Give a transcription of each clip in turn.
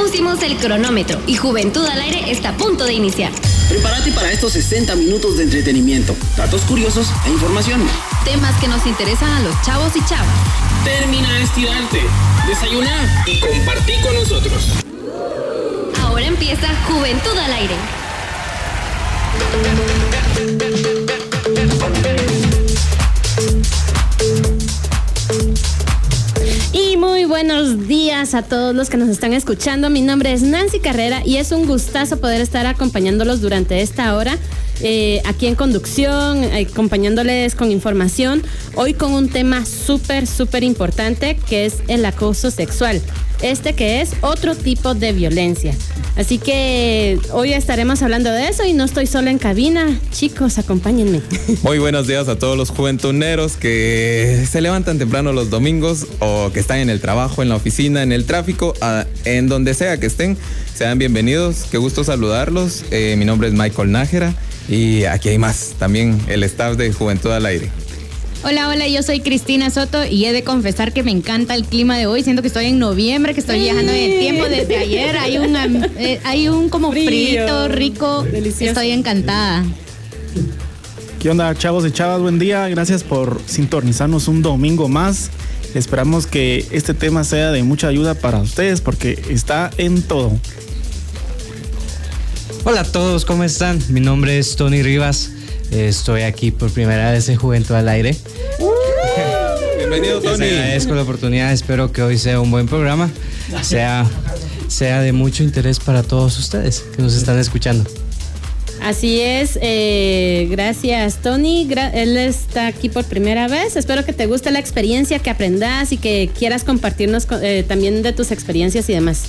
pusimos el cronómetro y Juventud al Aire está a punto de iniciar. Prepárate para estos 60 minutos de entretenimiento, datos curiosos e información. Temas que nos interesan a los chavos y chavas. Termina de estirarte, desayunar y compartí con nosotros. Ahora empieza Juventud al Aire. Muy buenos días a todos los que nos están escuchando. Mi nombre es Nancy Carrera y es un gustazo poder estar acompañándolos durante esta hora. eh, aquí en conducción, eh, acompañándoles con información, hoy con un tema súper, súper importante que es el acoso sexual. Este que es otro tipo de violencia. Así que hoy estaremos hablando de eso y no estoy sola en cabina. Chicos, acompáñenme. Muy buenos días a todos los juventuneros que se levantan temprano los domingos o que están en el trabajo, en la oficina, en el tráfico, en donde sea que estén. Sean bienvenidos, qué gusto saludarlos. Eh, mi nombre es Michael Nájera y aquí hay más, también el staff de Juventud al Aire. Hola, hola, yo soy Cristina Soto y he de confesar que me encanta el clima de hoy. Siento que estoy en noviembre, que estoy viajando en el tiempo desde ayer. Hay un, eh, hay un como Frío. frito, rico. Delicioso. Estoy encantada. ¿Qué onda, chavos y chavas? Buen día. Gracias por sintonizarnos un domingo más. Esperamos que este tema sea de mucha ayuda para ustedes porque está en todo. Hola a todos, ¿cómo están? Mi nombre es Tony Rivas. Estoy aquí por primera vez en Juventud al Aire. Bienvenido, Les Tony. agradezco la oportunidad. Espero que hoy sea un buen programa. Sea, sea de mucho interés para todos ustedes que nos están escuchando. Así es, eh, gracias Tony. Gra- él está aquí por primera vez. Espero que te guste la experiencia, que aprendas y que quieras compartirnos co- eh, también de tus experiencias y demás.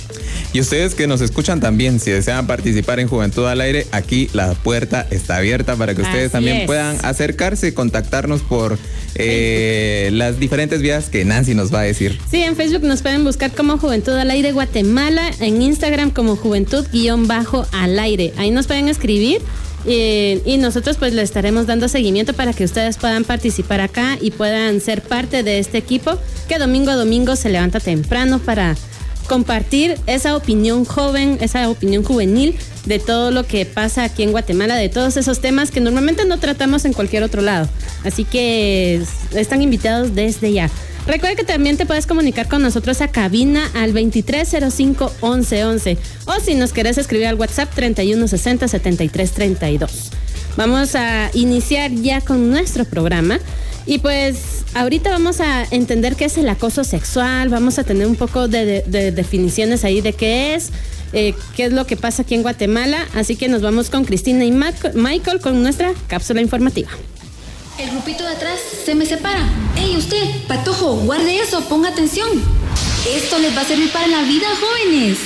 Y ustedes que nos escuchan también, si desean participar en Juventud al Aire, aquí la puerta está abierta para que ustedes Así también es. puedan acercarse y contactarnos por eh, las diferentes vías que Nancy nos va a decir. Sí, en Facebook nos pueden buscar como Juventud al Aire Guatemala, en Instagram como Juventud-al Aire. Ahí nos pueden escribir. Eh, y nosotros pues le estaremos dando seguimiento para que ustedes puedan participar acá y puedan ser parte de este equipo que domingo a domingo se levanta temprano para compartir esa opinión joven, esa opinión juvenil de todo lo que pasa aquí en Guatemala, de todos esos temas que normalmente no tratamos en cualquier otro lado. Así que están invitados desde ya. Recuerda que también te puedes comunicar con nosotros a cabina al 2305-1111 o si nos querés escribir al WhatsApp 3160-7332. Vamos a iniciar ya con nuestro programa. Y pues ahorita vamos a entender qué es el acoso sexual, vamos a tener un poco de, de- de definiciones ahí de qué es, eh, qué es lo que pasa aquí en Guatemala. Así que nos vamos con Cristina y Michael con nuestra cápsula informativa. El grupito de atrás se me separa. ¡Ey, usted! Patojo, guarde eso, ponga atención. Esto les va a servir para la vida, jóvenes.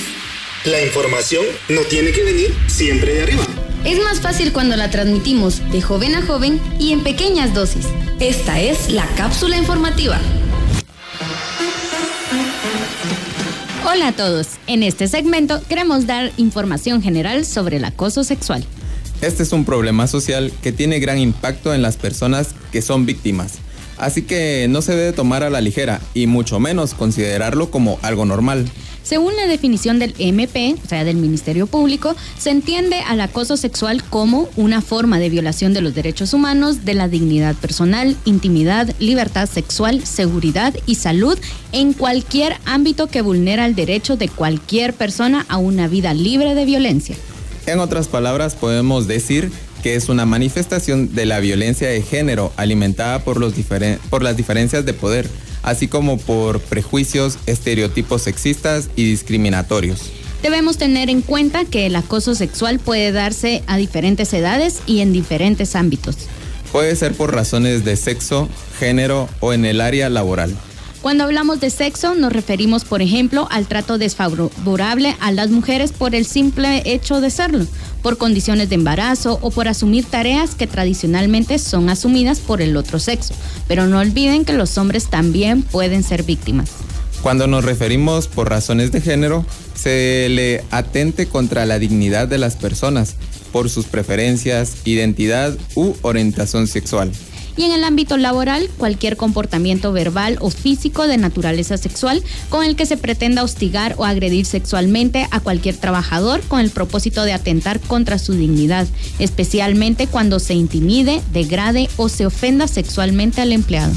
La información no tiene que venir siempre de arriba. Es más fácil cuando la transmitimos de joven a joven y en pequeñas dosis. Esta es la cápsula informativa. Hola a todos. En este segmento queremos dar información general sobre el acoso sexual. Este es un problema social que tiene gran impacto en las personas que son víctimas. Así que no se debe tomar a la ligera y mucho menos considerarlo como algo normal. Según la definición del MP, o sea, del Ministerio Público, se entiende al acoso sexual como una forma de violación de los derechos humanos, de la dignidad personal, intimidad, libertad sexual, seguridad y salud en cualquier ámbito que vulnera el derecho de cualquier persona a una vida libre de violencia. En otras palabras, podemos decir que es una manifestación de la violencia de género alimentada por, los diferen- por las diferencias de poder, así como por prejuicios, estereotipos sexistas y discriminatorios. Debemos tener en cuenta que el acoso sexual puede darse a diferentes edades y en diferentes ámbitos. Puede ser por razones de sexo, género o en el área laboral. Cuando hablamos de sexo, nos referimos, por ejemplo, al trato desfavorable a las mujeres por el simple hecho de serlo, por condiciones de embarazo o por asumir tareas que tradicionalmente son asumidas por el otro sexo. Pero no olviden que los hombres también pueden ser víctimas. Cuando nos referimos por razones de género, se le atente contra la dignidad de las personas por sus preferencias, identidad u orientación sexual. Y en el ámbito laboral, cualquier comportamiento verbal o físico de naturaleza sexual con el que se pretenda hostigar o agredir sexualmente a cualquier trabajador con el propósito de atentar contra su dignidad, especialmente cuando se intimide, degrade o se ofenda sexualmente al empleado.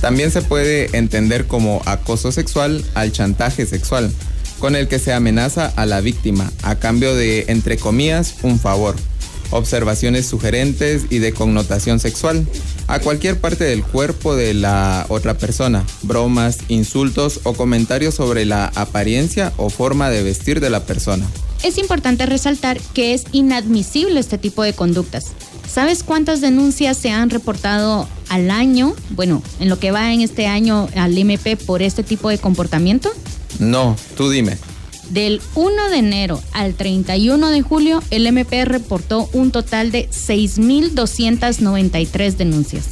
También se puede entender como acoso sexual al chantaje sexual, con el que se amenaza a la víctima a cambio de, entre comillas, un favor, observaciones sugerentes y de connotación sexual a cualquier parte del cuerpo de la otra persona, bromas, insultos o comentarios sobre la apariencia o forma de vestir de la persona. Es importante resaltar que es inadmisible este tipo de conductas. ¿Sabes cuántas denuncias se han reportado al año, bueno, en lo que va en este año al MP por este tipo de comportamiento? No, tú dime. Del 1 de enero al 31 de julio, el MP reportó un total de 6.293 denuncias.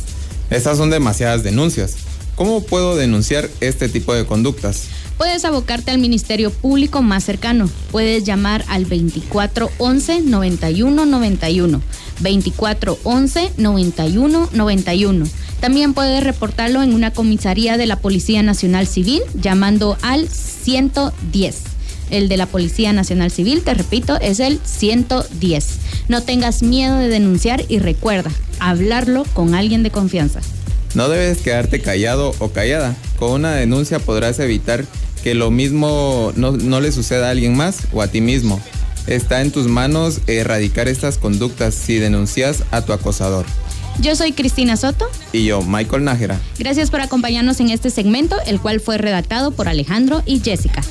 Estas son demasiadas denuncias. ¿Cómo puedo denunciar este tipo de conductas? Puedes abocarte al Ministerio Público más cercano. Puedes llamar al 2411 9191. 2411 9191. También puedes reportarlo en una comisaría de la Policía Nacional Civil llamando al 110. El de la Policía Nacional Civil, te repito, es el 110. No tengas miedo de denunciar y recuerda, hablarlo con alguien de confianza. No debes quedarte callado o callada. Con una denuncia podrás evitar que lo mismo no, no le suceda a alguien más o a ti mismo. Está en tus manos erradicar estas conductas si denuncias a tu acosador. Yo soy Cristina Soto. Y yo, Michael Nájera. Gracias por acompañarnos en este segmento, el cual fue redactado por Alejandro y Jessica.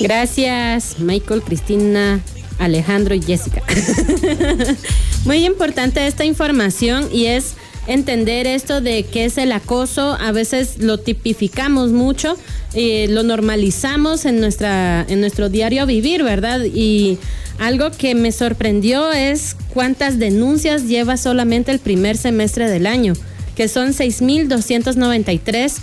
Gracias, Michael, Cristina, Alejandro y Jessica. Muy importante esta información y es entender esto de qué es el acoso. A veces lo tipificamos mucho, eh, lo normalizamos en, nuestra, en nuestro diario vivir, ¿verdad? Y algo que me sorprendió es cuántas denuncias lleva solamente el primer semestre del año, que son 6.293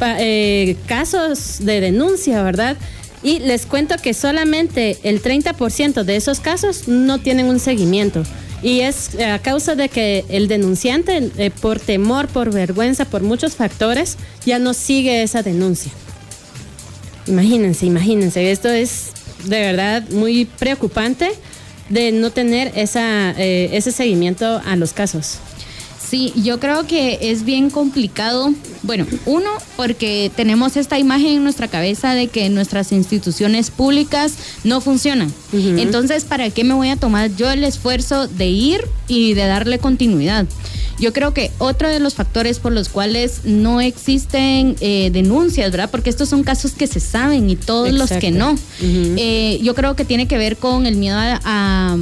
eh, casos de denuncia, ¿verdad? Y les cuento que solamente el 30% de esos casos no tienen un seguimiento. Y es eh, a causa de que el denunciante, eh, por temor, por vergüenza, por muchos factores, ya no sigue esa denuncia. Imagínense, imagínense, esto es de verdad muy preocupante de no tener esa, eh, ese seguimiento a los casos. Sí, yo creo que es bien complicado. Bueno, uno, porque tenemos esta imagen en nuestra cabeza de que nuestras instituciones públicas no funcionan. Entonces, ¿para qué me voy a tomar yo el esfuerzo de ir y de darle continuidad? Yo creo que otro de los factores por los cuales no existen eh, denuncias, ¿verdad? Porque estos son casos que se saben y todos los que no. Eh, yo creo que tiene que ver con el miedo a a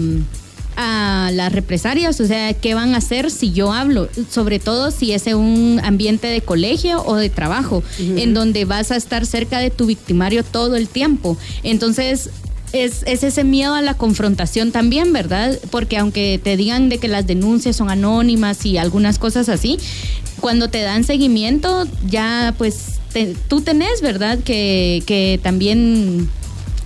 las represalias, o sea, ¿qué van a hacer si yo hablo? Sobre todo si es en un ambiente de colegio o de trabajo, en donde vas a estar cerca de tu victimario todo el tiempo. Entonces, es, es, ese miedo a la confrontación también, ¿verdad? Porque aunque te digan de que las denuncias son anónimas y algunas cosas así, cuando te dan seguimiento, ya pues tú tenés, ¿verdad? Que, que también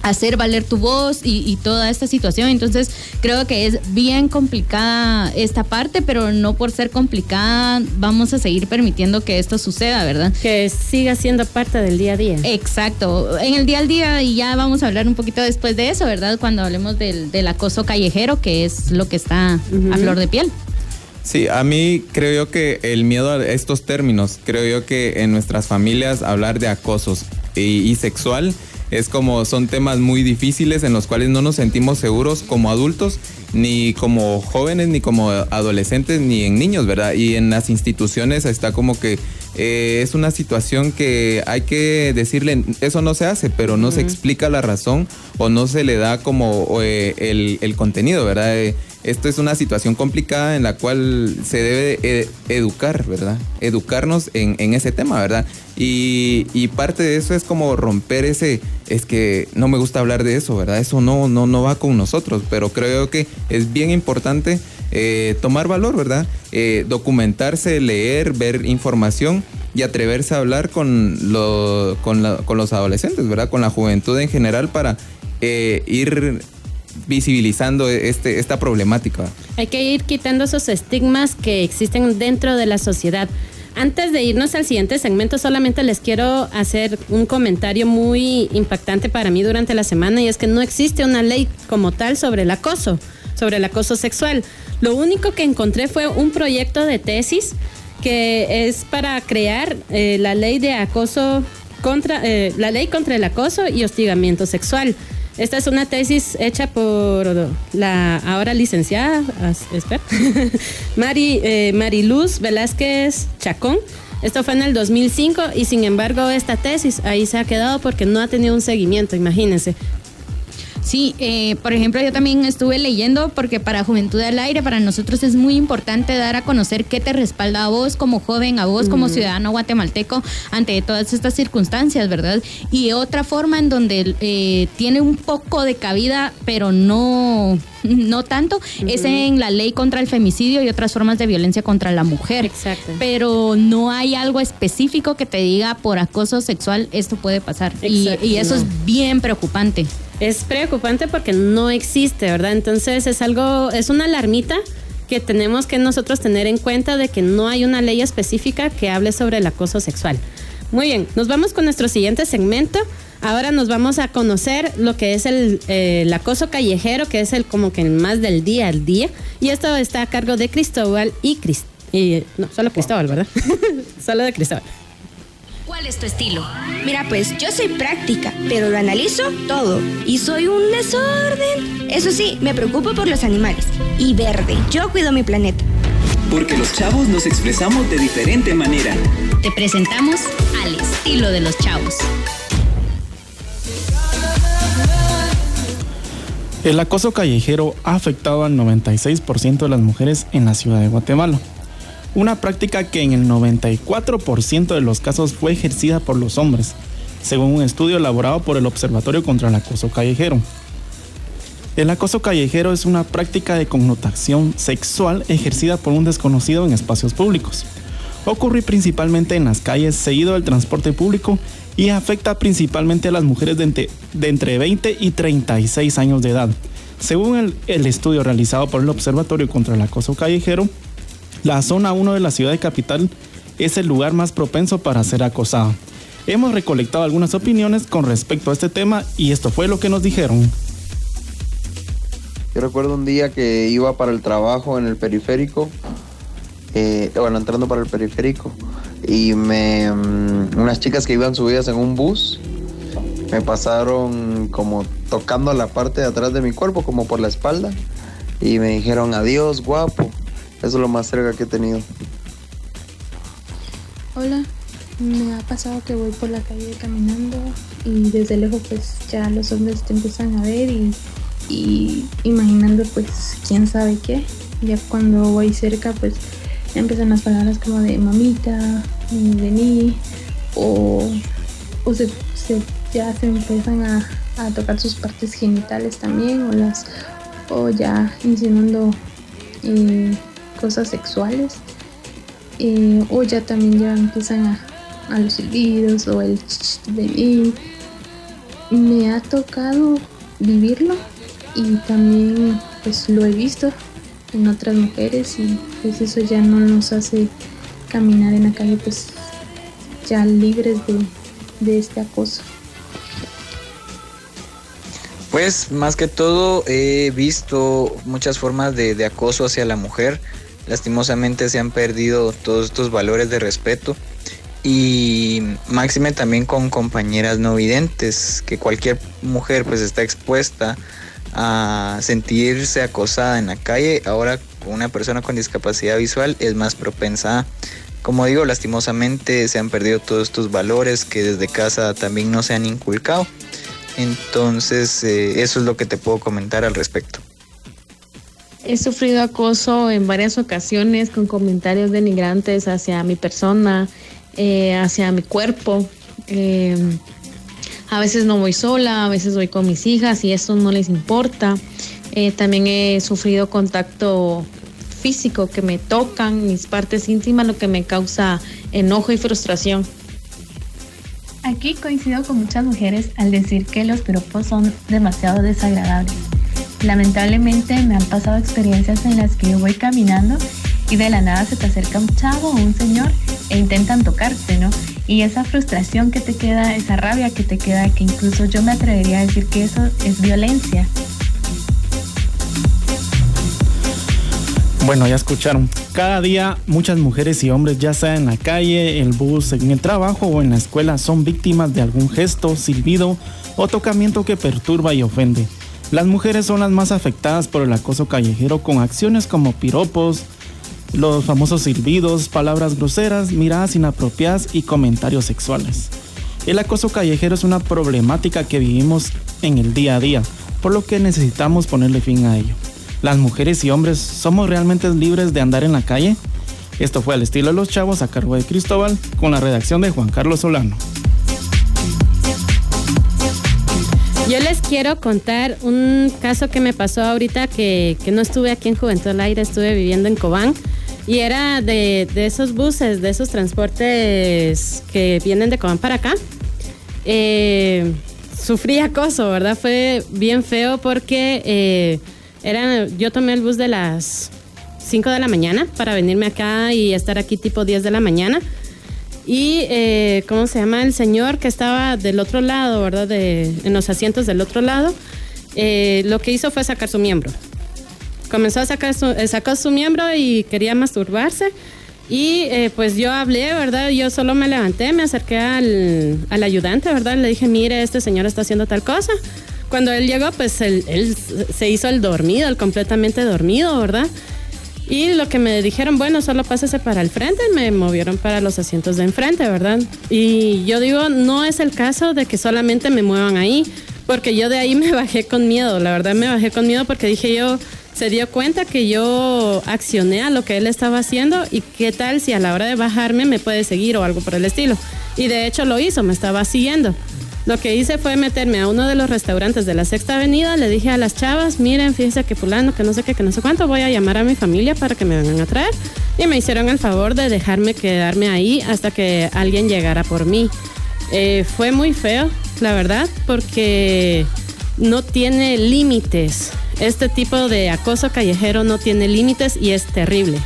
hacer valer tu voz y, toda esta situación. Entonces creo que es bien complicada esta parte, pero no por ser complicada vamos a seguir permitiendo que esto suceda, ¿verdad? Que siga siendo parte del día a día. Exacto, en el día al día y ya vamos a hablar un poquito después de eso, ¿verdad? Cuando hablemos del, acoso callejero, que es lo que está a flor de piel. Sí, a mí creo yo que el miedo a estos términos, creo yo que en nuestras familias hablar de acosos y sexual es como son temas muy difíciles en los cuales no nos sentimos seguros como adultos, ni como jóvenes, ni como adolescentes, ni en niños, ¿verdad? Y en las instituciones está como que eh, es una situación que hay que decirle, eso no se hace, pero no se explica la razón o no se le da como eh, el, el, contenido, ¿verdad? Eh, esto es una situación complicada en la cual se debe educar, ¿verdad? Educarnos en, ese tema, ¿verdad? Y, parte de eso es como romper ese, es que no me gusta hablar de eso, ¿verdad? Eso no, no, no va con nosotros, pero creo que es bien importante eh, tomar valor, ¿verdad? Eh, documentarse, leer, ver información y atreverse a hablar con, con, con los adolescentes, ¿verdad? Con la juventud en general para ir visibilizando este, esta problemática. Hay que ir quitando esos estigmas que existen dentro de la sociedad. Antes de irnos al siguiente segmento, solamente les quiero hacer un comentario muy impactante para mí durante la semana y es que no existe una ley como tal sobre el acoso, sobre el acoso sexual. Lo único que encontré fue un proyecto de tesis que es para crear eh, la ley de acoso contra eh, la ley contra el acoso y hostigamiento sexual. Esta es una tesis hecha por la ahora licenciada, espera, Mari, eh, Mariluz Velázquez Chacón. Esto fue en el 2005 y sin embargo esta tesis ahí se ha quedado porque no ha tenido un seguimiento, imagínense. Sí, eh, por ejemplo, yo también estuve leyendo porque para Juventud al Aire, para nosotros es muy importante dar a conocer qué te respalda a vos como joven, a vos como ciudadano guatemalteco ante todas estas circunstancias, ¿verdad? Y otra forma en donde eh, tiene un poco de cabida, pero no no tanto, es en la ley contra el femicidio y otras formas de violencia contra la mujer. Exacto. Pero no hay algo específico que te diga por acoso sexual esto puede pasar. Y, y, eso es bien preocupante. Es preocupante porque no existe, ¿verdad? Entonces es algo, es una alarmita que tenemos que nosotros tener en cuenta de que no hay una ley específica que hable sobre el acoso sexual. Muy bien, nos vamos con nuestro siguiente segmento. Ahora nos vamos a conocer lo que es el, el acoso callejero, que es el como que más del día al día. Y esto está a cargo de Cristóbal y Cristóbal. No, solo Cristóbal, ¿verdad? solo de Cristóbal. ¿Cuál es tu estilo? Mira, pues yo soy práctica, pero lo analizo todo. Y soy un desorden. Eso sí, me preocupo por los animales. Y verde, yo cuido mi planeta. Porque los chavos nos expresamos de diferente manera. Te presentamos al estilo de los chavos. El acoso callejero ha afectado al 96% de las mujeres en la ciudad de Guatemala una práctica que en el 94% de los casos fue ejercida por los hombres, según un estudio elaborado por el Observatorio contra el Acoso Callejero. El acoso callejero es una práctica de connotación sexual ejercida por un desconocido en espacios públicos. Ocurre principalmente en las calles, seguido del transporte público y afecta principalmente a las mujeres de entre, 20 y 36 años de edad. Según el, el estudio realizado por el Observatorio contra el Acoso Callejero, la zona 1 de la ciudad de capital es el lugar más propenso para ser acosado. Hemos recolectado algunas opiniones con respecto a este tema y esto fue lo que nos dijeron. Yo recuerdo un día que iba para el trabajo en el periférico, eh, bueno, entrando para el periférico, y me, mm, unas chicas que iban subidas en un bus me pasaron como tocando la parte de atrás de mi cuerpo, como por la espalda, y me dijeron adiós, guapo. Eso es lo más cerca que he tenido. Hola, me ha pasado que voy por la calle caminando y desde lejos pues ya los hombres te empiezan a ver y, imaginando pues quién sabe qué. Ya cuando voy cerca pues empiezan las palabras como de mamita, de mí o, o se, ya se empiezan a, a tocar sus partes genitales también o las o ya insinuando eh, cosas sexuales o ya también ya empiezan a, a los silbidos o el mí. Me ha tocado vivirlo y también pues lo he visto en otras mujeres y pues eso ya no nos hace caminar en la calle pues ya libres de, de este acoso. Pues más que todo he visto muchas formas de acoso hacia la mujer lastimosamente se han perdido todos estos valores de respeto y máxime también con compañeras no videntes, que cualquier mujer pues está expuesta a sentirse acosada en la calle, ahora una persona con discapacidad visual es más propensa como digo, lastimosamente se han perdido todos estos valores que desde casa también no se han inculcado. Entonces, eh, eso es lo que te puedo comentar al respecto. He sufrido acoso en varias ocasiones con comentarios denigrantes hacia mi persona, eh, hacia mi cuerpo. Eh, a veces no voy sola, a veces voy con mis hijas y eso no les importa. Eh, también he sufrido contacto físico que me tocan mis partes íntimas, lo que me causa enojo y frustración. Aquí coincido con muchas mujeres al decir que los piropos son demasiado desagradables Lamentablemente me han pasado experiencias en las que yo voy caminando y de la nada se te acerca un chavo o un señor e intentan tocarte, ¿no? Y esa frustración que te queda, esa rabia que te queda, que incluso yo me atrevería a decir que eso es violencia. Bueno, ya escucharon. Cada día muchas mujeres y hombres, ya sea en la calle, el bus, en el trabajo o en la escuela, son víctimas de algún gesto, silbido o tocamiento que perturba y ofende. Las mujeres son las más afectadas por el acoso callejero con acciones como piropos, los famosos silbidos, palabras groseras, miradas inapropiadas y comentarios sexuales. El acoso callejero es una problemática que vivimos en el día a día, por lo que necesitamos ponerle fin a ello. ¿Las mujeres y hombres somos realmente libres de andar en la calle? Esto fue al estilo de los chavos a cargo de Cristóbal, con la redacción de Juan Carlos Solano. Yo les quiero contar un caso que me pasó ahorita que, que no estuve aquí en Juventud al Aire, estuve viviendo en Cobán. Y era de, esos buses, de esos transportes que vienen de Cobán para acá. Eh, sufrí acoso, ¿verdad? Fue bien feo porque eh, era, yo tomé el bus de las 5 de la mañana para venirme acá y estar aquí tipo 10 de la mañana. Y, eh, ¿cómo se llama? El señor que estaba del otro lado, ¿verdad? De, en los asientos del otro lado, eh, lo que hizo fue sacar su miembro. Comenzó a sacar su, eh, sacó su miembro y quería masturbarse. Y eh, pues yo hablé, ¿verdad? Yo solo me levanté, me acerqué al, al ayudante, ¿verdad? Le dije, mire, este señor está haciendo tal cosa. Cuando él llegó, pues él, él se hizo el dormido, el completamente dormido, ¿verdad? Y lo que me dijeron, bueno, solo pásese para el frente, me movieron para los asientos de enfrente, ¿verdad? Y yo digo, no es el caso de que solamente me muevan ahí, porque yo de ahí me bajé con miedo, la verdad me bajé con miedo porque dije yo, se dio cuenta que yo accioné a lo que él estaba haciendo y qué tal si a la hora de bajarme me puede seguir o algo por el estilo. Y de hecho lo hizo, me estaba siguiendo. Lo que hice fue meterme a uno de los restaurantes de la Sexta Avenida, le dije a las chavas, miren, fíjense que fulano, que no sé qué, que no sé cuánto, voy a llamar a mi familia para que me vengan a traer. Y me hicieron el favor de dejarme quedarme ahí hasta que alguien llegara por mí. Eh, fue muy feo, la verdad, porque no tiene límites. Este tipo de acoso callejero no tiene límites y es terrible.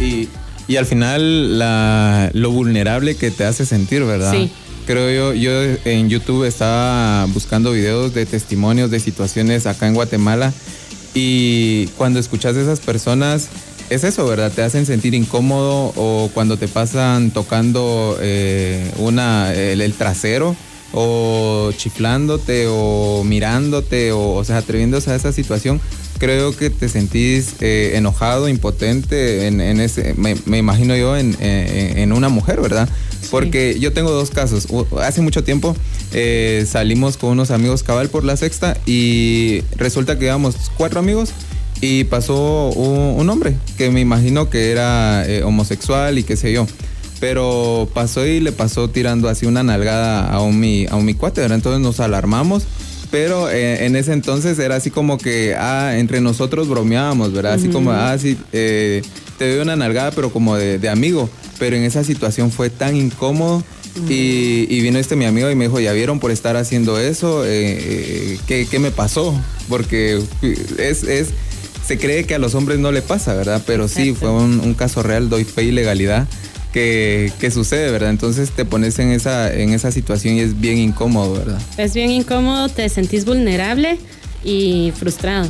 Y, y al final la, lo vulnerable que te hace sentir, ¿verdad? Sí. Creo yo, yo en YouTube estaba buscando videos de testimonios de situaciones acá en Guatemala y cuando escuchas a esas personas es eso, ¿verdad? Te hacen sentir incómodo o cuando te pasan tocando eh, una, el, trasero o chiflándote o mirándote o, o sea, atreviéndose a esa situación, creo que te sentís eh, enojado, impotente en, ese, me, me imagino yo, en, en- en una mujer, ¿verdad? Porque yo tengo dos casos. Hace mucho tiempo eh, salimos con unos amigos cabal por la sexta y resulta que íbamos cuatro amigos y pasó un, un hombre que me imagino que era eh, homosexual y qué sé yo. Pero pasó y le pasó tirando así una nalgada a un mi, a un mi cuate, ¿verdad? Entonces nos alarmamos. Pero eh, en ese entonces era así como que, ah, entre nosotros bromeábamos, ¿verdad? Así como, ah, sí, eh, te doy una nalgada, pero como de, de amigo. Pero en esa situación fue tan incómodo. Y, y vino este mi amigo y me dijo, ¿ya vieron por estar haciendo eso? Eh, ¿qué, qué me pasó? Porque es, es, se cree que a los hombres no le pasa, ¿verdad? Pero sí, fue un, un caso real, doy fe y legalidad. Que, que sucede, ¿verdad? Entonces te pones en esa, en esa situación y es bien incómodo, ¿verdad? Es bien incómodo, te sentís vulnerable y frustrado.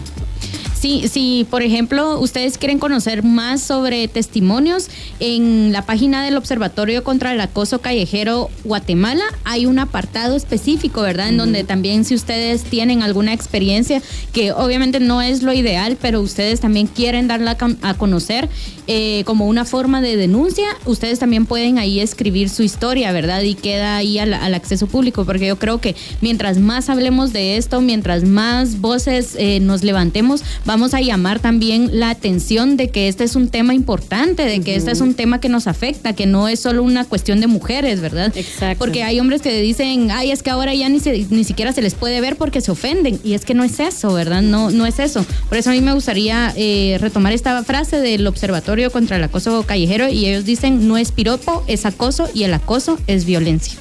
Sí, sí, por ejemplo, ustedes quieren conocer más sobre testimonios, en la página del Observatorio contra el Acoso Callejero Guatemala hay un apartado específico, ¿verdad? En donde también si ustedes tienen alguna experiencia, que obviamente no es lo ideal, pero ustedes también quieren darla a con- a conocer eh, como una forma de denuncia, ustedes también pueden ahí escribir su historia, ¿verdad? Y queda ahí al, al acceso público, porque yo creo que mientras más hablemos de esto, mientras más voces eh, nos levantemos, vamos a llamar también la atención de que este es un tema importante, de que este es un tema que nos afecta, que no es solo una cuestión de mujeres, ¿verdad? Exacto. Porque hay hombres que dicen, ay, es que ahora ya ni, se- ni siquiera se les puede ver porque se ofenden. Y es que no es eso, ¿verdad? No, no es eso. Por eso a mí me gustaría eh, retomar esta frase del Observatorio contra el Acoso Callejero y ellos dicen, no es piropo, es acoso y el acoso es violencia.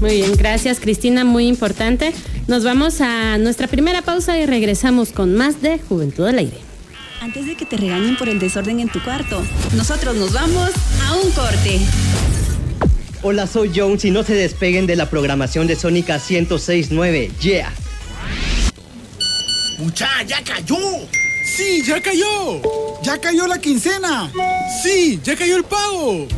Muy bien, gracias Cristina, muy importante. Nos vamos a nuestra primera pausa y regresamos con más de Juventud al Aire. Antes de que te regañen por el desorden en tu cuarto, nosotros nos vamos a un corte. Hola, soy Jones y no se despeguen de la programación de Sónica 1069. Yeah. ¡Mucha, ya cayó! ¡Sí, ya cayó! ¡Ya cayó la quincena! ¡Sí, ya cayó el pago!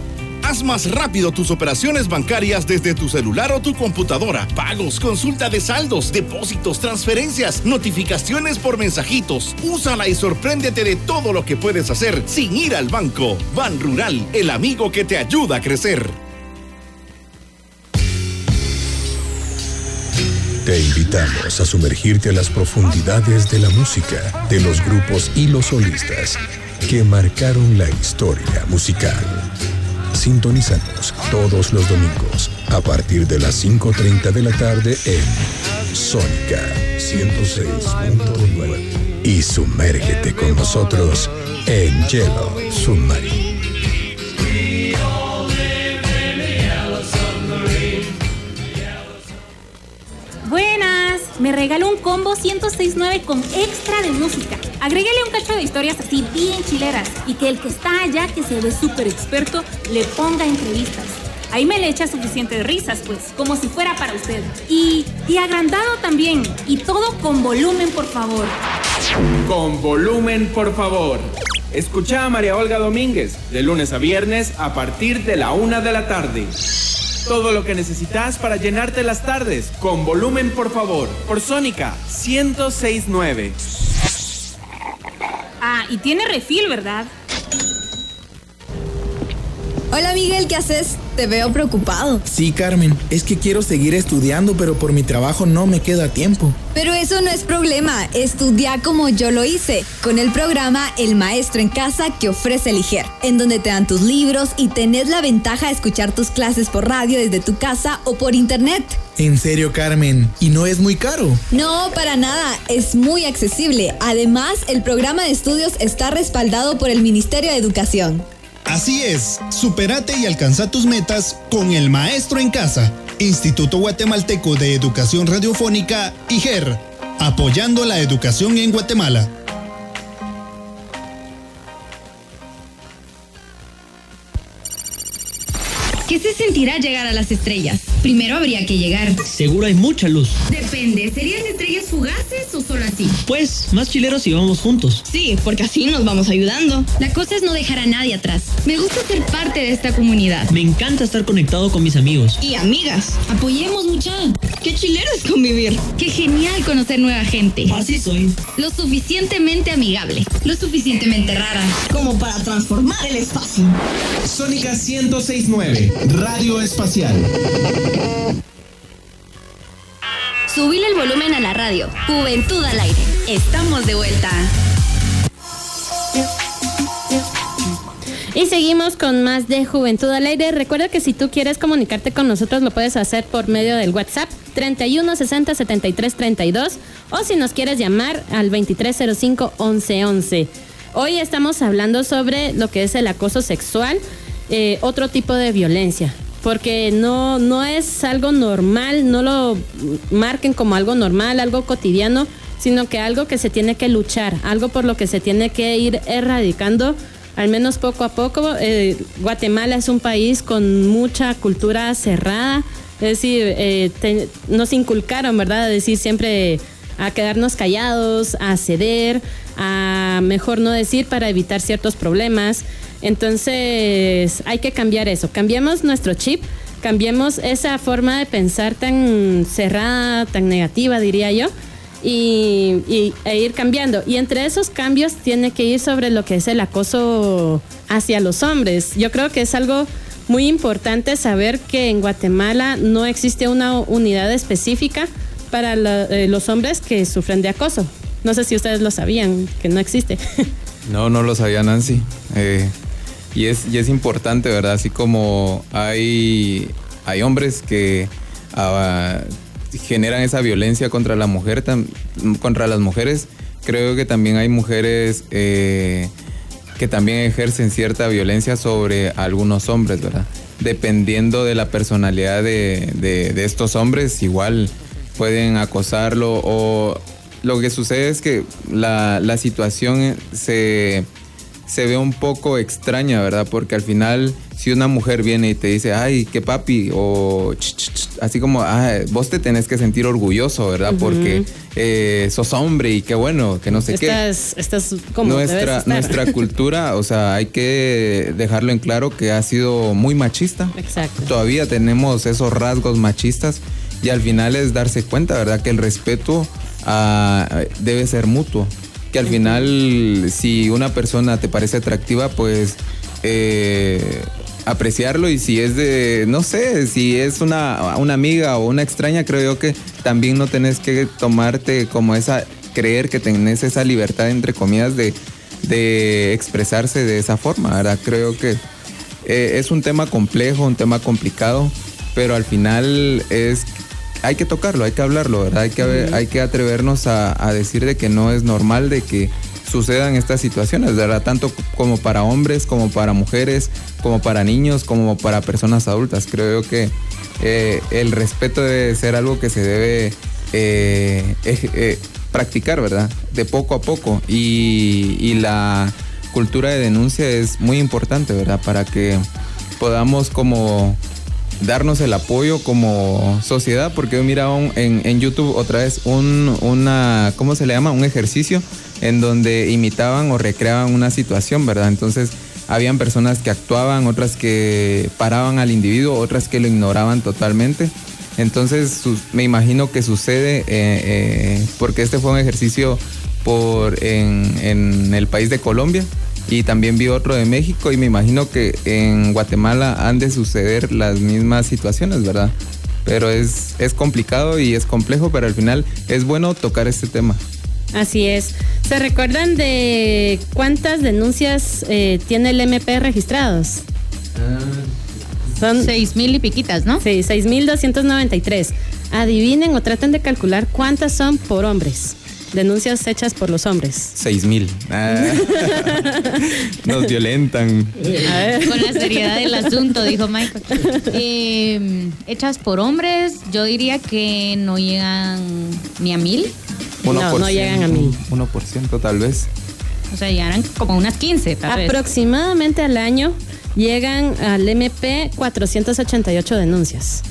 Haz más rápido tus operaciones bancarias desde tu celular o tu computadora. Pagos, consulta de saldos, depósitos, transferencias, notificaciones por mensajitos. Úsala y sorpréndete de todo lo que puedes hacer sin ir al banco. Ban Rural, el amigo que te ayuda a crecer. Te invitamos a sumergirte a las profundidades de la música, de los grupos y los solistas que marcaron la historia musical. Sintonízanos todos los domingos a partir de las 5.30 de la tarde en Sónica 106.9 y sumérgete con nosotros en Yellow Submarine. Buenas, me regaló un combo 1069 con extra de música. Agréguele un cacho de historias así bien chileras y que el que está allá, que se ve súper experto, le ponga entrevistas. Ahí me le echa suficientes risas, pues, como si fuera para usted. Y, y agrandado también. Y todo con volumen, por favor. Con volumen, por favor. Escucha a María Olga Domínguez de lunes a viernes a partir de la una de la tarde. Todo lo que necesitas para llenarte las tardes. Con volumen, por favor. Por Sónica 1069. Ah, y tiene refil, ¿verdad? Hola Miguel, ¿qué haces? Te veo preocupado. Sí, Carmen, es que quiero seguir estudiando, pero por mi trabajo no me queda tiempo. Pero eso no es problema, estudia como yo lo hice, con el programa El Maestro en Casa que ofrece el IGER, en donde te dan tus libros y tenés la ventaja de escuchar tus clases por radio desde tu casa o por internet. En serio, Carmen, ¿y no es muy caro? No, para nada, es muy accesible. Además, el programa de estudios está respaldado por el Ministerio de Educación. Así es, superate y alcanza tus metas con el maestro en casa. Instituto Guatemalteco de Educación Radiofónica, IGER, apoyando la educación en Guatemala. ¿Qué se sentirá llegar a las estrellas? Primero habría que llegar. Seguro hay mucha luz. Depende, ¿serían estrellas fugaces o solo así? Pues, más chileros si vamos juntos. Sí, porque así nos vamos ayudando. La cosa es no dejar a nadie atrás. Me gusta ser parte de esta comunidad. Me encanta estar conectado con mis amigos. Y amigas. Apoyemos mucha. Qué chilero es convivir. Qué genial conocer nueva gente. Así soy. Lo suficientemente amigable. Lo suficientemente rara. Como para transformar el espacio. Sónica 1069, Radio Espacial. Subile el volumen a la radio. Juventud al aire. Estamos de vuelta. Y seguimos con más de Juventud al Aire. Recuerda que si tú quieres comunicarte con nosotros lo puedes hacer por medio del WhatsApp 31 60 73 32 o si nos quieres llamar al 2305 1111. Hoy estamos hablando sobre lo que es el acoso sexual, eh, otro tipo de violencia porque no, no es algo normal, no lo marquen como algo normal, algo cotidiano, sino que algo que se tiene que luchar, algo por lo que se tiene que ir erradicando, al menos poco a poco. Eh, Guatemala es un país con mucha cultura cerrada, es decir, eh, nos inculcaron, ¿verdad? A decir siempre a quedarnos callados, a ceder, a mejor no decir para evitar ciertos problemas. Entonces hay que cambiar eso, cambiemos nuestro chip, cambiemos esa forma de pensar tan cerrada, tan negativa, diría yo, y, e ir cambiando. Y entre esos cambios tiene que ir sobre lo que es el acoso hacia los hombres. Yo creo que es algo muy importante saber que en Guatemala no existe una unidad específica para la- eh, los hombres que sufren de acoso. No sé si ustedes lo sabían, que no existe. No, no lo sabía Nancy. Eh, y, es, y es importante, ¿verdad? Así como hay, hay hombres que ah, generan esa violencia contra la mujer, tam- contra las mujeres, creo que también hay mujeres eh, que también ejercen cierta violencia sobre algunos hombres, ¿verdad? Dependiendo de la personalidad de, de- de estos hombres, igual pueden acosarlo o lo que sucede es que la, la situación se, se ve un poco extraña, ¿verdad? Porque al final, si una mujer viene y te dice, ay, qué papi, o ch, ch, ch, así como, ah, vos te tenés que sentir orgulloso, ¿verdad? Porque eh, sos hombre y qué bueno, que no sé qué Estás, como nuestra cultura, o sea, hay que dejarlo en claro que ha sido muy machista. Exacto. Todavía tenemos esos rasgos machistas y al final es darse cuenta, ¿verdad? Que el respeto ah, debe ser mutuo. Que al final, si una persona te parece atractiva, pues eh, apreciarlo y si es de, no sé, si es una, una amiga o una extraña, creo yo que también no tenés que tomarte como esa, creer que tenés esa libertad, entre comillas, de, de expresarse de esa forma, ¿verdad? Creo que eh, es un tema complejo, un tema complicado, pero al final es hay que tocarlo, hay que hablarlo, ¿verdad? Hay que, hay que atrevernos a, a decir de que no es normal de que sucedan estas situaciones, ¿verdad? Tanto como para hombres, como para mujeres, como para niños, como para personas adultas. Creo yo que eh, el respeto debe ser algo que se debe eh, eh, practicar, ¿verdad? De poco a poco. Y, y la cultura de denuncia es muy importante, ¿verdad? Para que podamos como darnos el apoyo como sociedad, porque yo miraba en, en YouTube otra vez un, una, ¿cómo se le llama? Un ejercicio en donde imitaban o recreaban una situación, ¿verdad? Entonces habían personas que actuaban, otras que paraban al individuo, otras que lo ignoraban totalmente. Entonces me imagino que sucede, eh, eh, porque este fue un ejercicio por en, en el país de Colombia y también vi otro de México y me imagino que en Guatemala han de suceder las mismas situaciones, ¿verdad? Pero es, es complicado y es complejo, pero al final es bueno tocar este tema. Así es. ¿Se recuerdan de cuántas denuncias eh, tiene el MP registrados? Son seis mil y piquitas, ¿no? Sí, seis mil doscientos noventa y tres. Adivinen o traten de calcular cuántas son por hombres. Denuncias hechas por los hombres. Seis mil. Ah. Nos violentan. Con la seriedad del asunto, dijo Michael. Eh, hechas por hombres, yo diría que no llegan ni a mil. 1%, 1% tal vez. O sea, llegarán como unas 15, tal vez. Aproximadamente al año llegan al MP 488 denuncias.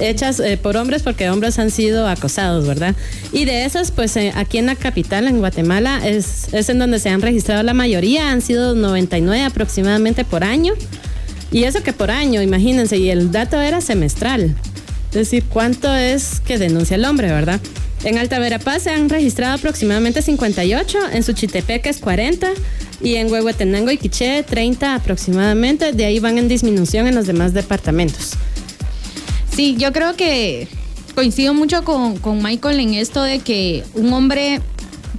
Hechas eh, por hombres porque hombres han sido acosados, ¿verdad? Y de esas, pues eh, aquí en la capital, en Guatemala, es, es en donde se han registrado la mayoría, han sido 99 aproximadamente por año. Y eso que por año, imagínense, y el dato era semestral. Es decir, ¿cuánto es que denuncia el hombre, verdad? En Alta Verapaz se han registrado aproximadamente 58, en Suchitepeca es 40 y en Huehuetenango y Quiché 30 aproximadamente. De ahí van en disminución en los demás departamentos. Sí, yo creo que coincido mucho con, con Michael en esto de que un hombre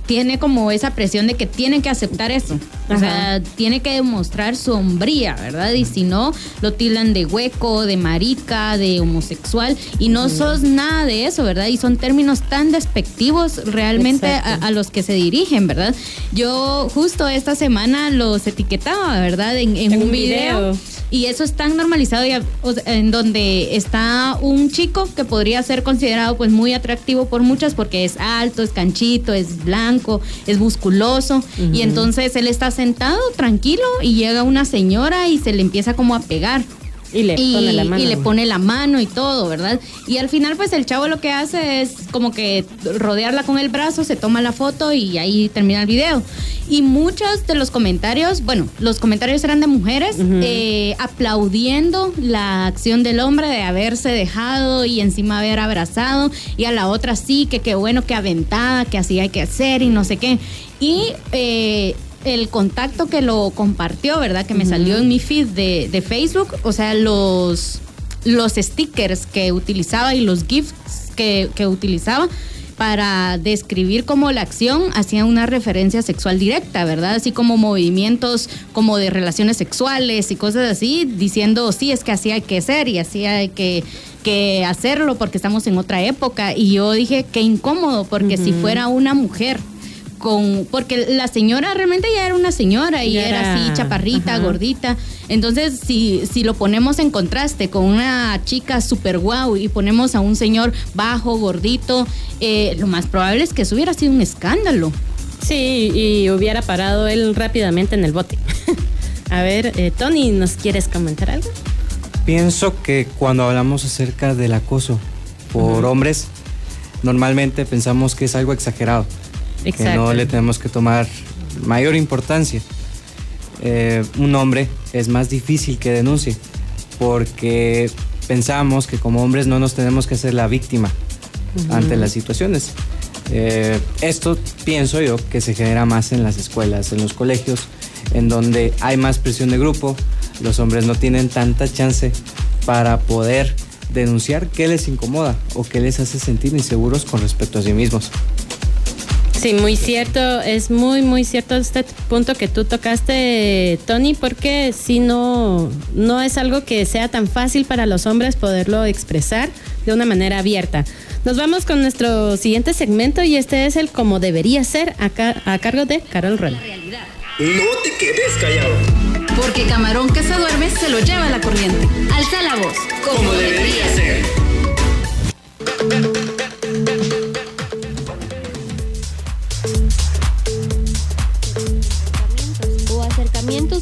tiene como esa presión de que tiene que aceptar eso. O sea, tiene que demostrar su hombría, ¿verdad? Y si no, lo tildan de hueco, de marica, de homosexual. Y no sos nada de eso, ¿verdad? Y son términos tan despectivos realmente a, los que se dirigen, ¿verdad? Yo justo esta semana los etiquetaba, ¿verdad? En, en En un un video. video. Y eso es tan normalizado o sea, en donde está un chico que podría ser considerado pues muy atractivo por muchas porque es alto, es canchito, es blanco, es musculoso y entonces él está sentado tranquilo y llega una señora y se le empieza como a pegar. Y le pone la mano. y le pone la mano y todo, ¿verdad? Y al final, pues el chavo lo que hace es como que rodearla con el brazo, se toma la foto y ahí termina el video. Y muchos de los comentarios, bueno, los comentarios eran de mujeres eh, aplaudiendo la acción del hombre de haberse dejado y encima haber abrazado, y a la otra sí, que qué bueno, que aventada, que así hay que hacer y no sé qué. Y eh, el contacto que lo compartió, ¿verdad? Que me salió en mi feed de, de Facebook, o sea, los, los stickers que utilizaba y los GIFs que, que utilizaba para describir como la acción hacía una referencia sexual directa, ¿verdad? Así como movimientos como de relaciones sexuales y cosas así, diciendo, sí, es que así hay que ser y así hay que, que hacerlo porque estamos en otra época. Y yo dije, qué incómodo, porque si fuera una mujer con porque la señora realmente ya era una señora y Ya era, era- así chaparrita, ajá. gordita. Entonces, si, si lo ponemos en contraste con una chica super guau y ponemos a un señor bajo, gordito, eh, lo más probable es que eso hubiera sido un escándalo. Sí, y hubiera parado él rápidamente en el bote. A ver, eh, Tony, ¿nos quieres comentar algo? Pienso que cuando hablamos acerca del acoso por hombres, normalmente pensamos que es algo exagerado, que no le tenemos que tomar mayor importancia. Eh, un hombre es más difícil que denuncie, porque pensamos que como hombres no nos tenemos que hacer la víctima ante las situaciones. Eh, esto pienso yo que se genera más en las escuelas, en los colegios, en donde hay más presión de grupo, los hombres no tienen tanta chance para poder denunciar qué les incomoda o qué les hace sentir inseguros con respecto a sí mismos. Sí, muy cierto, es muy, muy cierto este punto que tú tocaste, Tony, porque si no, no es algo que sea tan fácil para los hombres poderlo expresar de una manera abierta. Nos vamos con nuestro siguiente segmento y este es el como debería ser a, ca- a cargo de Carol Rueda. No te quedes callado. Porque camarón que se duerme se lo lleva la corriente. Alza la voz. Como debería ser.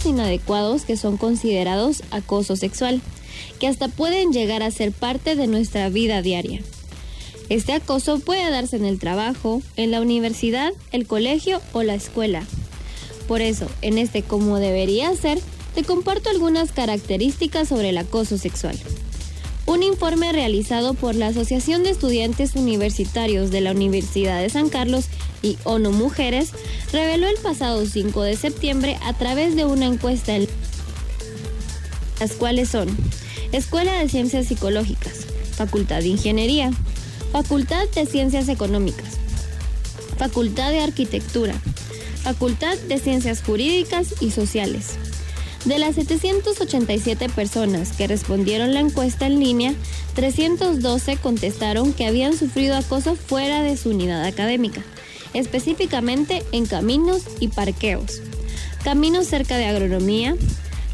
Inadecuados que son considerados acoso sexual, que hasta pueden llegar a ser parte de nuestra vida diaria. Este acoso puede darse en el trabajo, en la universidad, el colegio o la escuela. Por eso, en este como debería ser, te comparto algunas características sobre el acoso sexual. Un informe realizado por la Asociación de Estudiantes Universitarios de la Universidad de San Carlos y ONU Mujeres reveló el pasado 5 de septiembre a través de una encuesta en las cuales son Escuela de Ciencias Psicológicas, Facultad de Ingeniería, Facultad de Ciencias Económicas, Facultad de Arquitectura, Facultad de Ciencias Jurídicas y Sociales. De las 787 personas que respondieron la encuesta en línea, 312 contestaron que habían sufrido acoso fuera de su unidad académica, específicamente en caminos y parqueos. Caminos cerca de agronomía,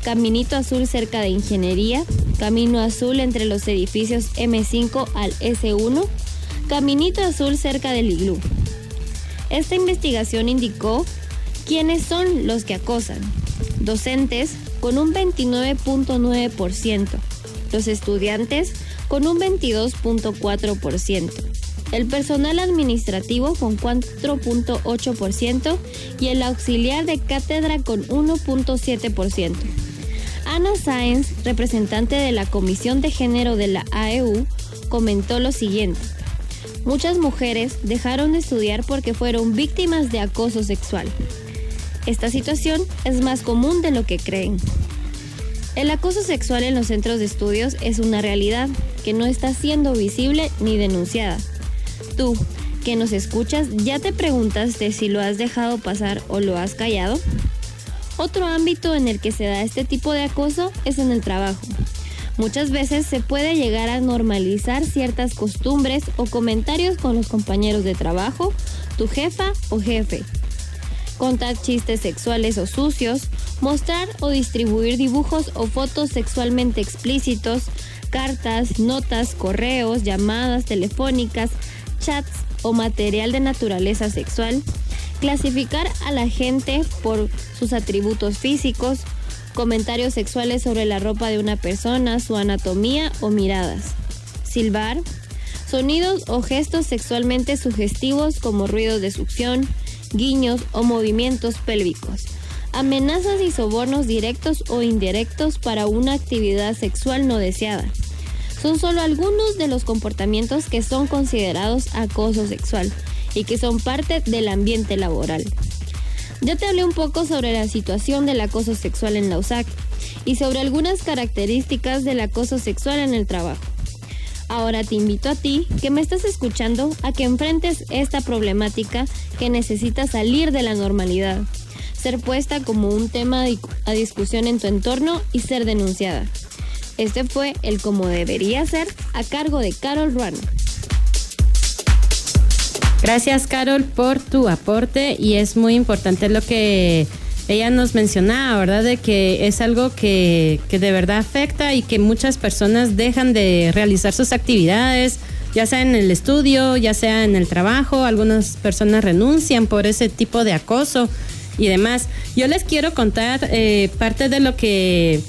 Caminito Azul cerca de ingeniería, Camino Azul entre los edificios M5 al S1, Caminito Azul cerca del iglú. Esta investigación indicó quiénes son los que acosan. Docentes con un 29.9%, los estudiantes con un 22.4%, el personal administrativo con 4.8% y el auxiliar de cátedra con 1.7%. Ana Sáenz, representante de la Comisión de Género de la AEU, comentó lo siguiente. Muchas mujeres dejaron de estudiar porque fueron víctimas de acoso sexual. Esta situación es más común de lo que creen. El acoso sexual en los centros de estudios es una realidad que no está siendo visible ni denunciada. Tú, que nos escuchas, ¿ya te preguntaste si lo has dejado pasar o lo has callado? Otro ámbito en el que se da este tipo de acoso es en el trabajo. Muchas veces se puede llegar a normalizar ciertas costumbres o comentarios con los compañeros de trabajo, tu jefa o jefe. Contar chistes sexuales o sucios, mostrar o distribuir dibujos o fotos sexualmente explícitos, cartas, notas, correos, llamadas telefónicas, chats o material de naturaleza sexual, clasificar a la gente por sus atributos físicos, comentarios sexuales sobre la ropa de una persona, su anatomía o miradas, silbar, sonidos o gestos sexualmente sugestivos como ruidos de succión, guiños o movimientos pélvicos, amenazas y sobornos directos o indirectos para una actividad sexual no deseada. Son solo algunos de los comportamientos que son considerados acoso sexual y que son parte del ambiente laboral. Ya te hablé un poco sobre la situación del acoso sexual en la USAC y sobre algunas características del acoso sexual en el trabajo. Ahora te invito a ti, que me estás escuchando, a que enfrentes esta problemática que necesita salir de la normalidad, ser puesta como un tema a discusión en tu entorno y ser denunciada. Este fue el como debería ser a cargo de Carol Ruano. Gracias, Carol, por tu aporte y es muy importante lo que ella nos mencionaba, ¿verdad? De que es algo que, que de verdad afecta y que muchas personas dejan de realizar sus actividades, ya sea en el estudio, ya sea en el trabajo, algunas personas renuncian por ese tipo de acoso y demás. Yo les quiero contar eh, parte de lo que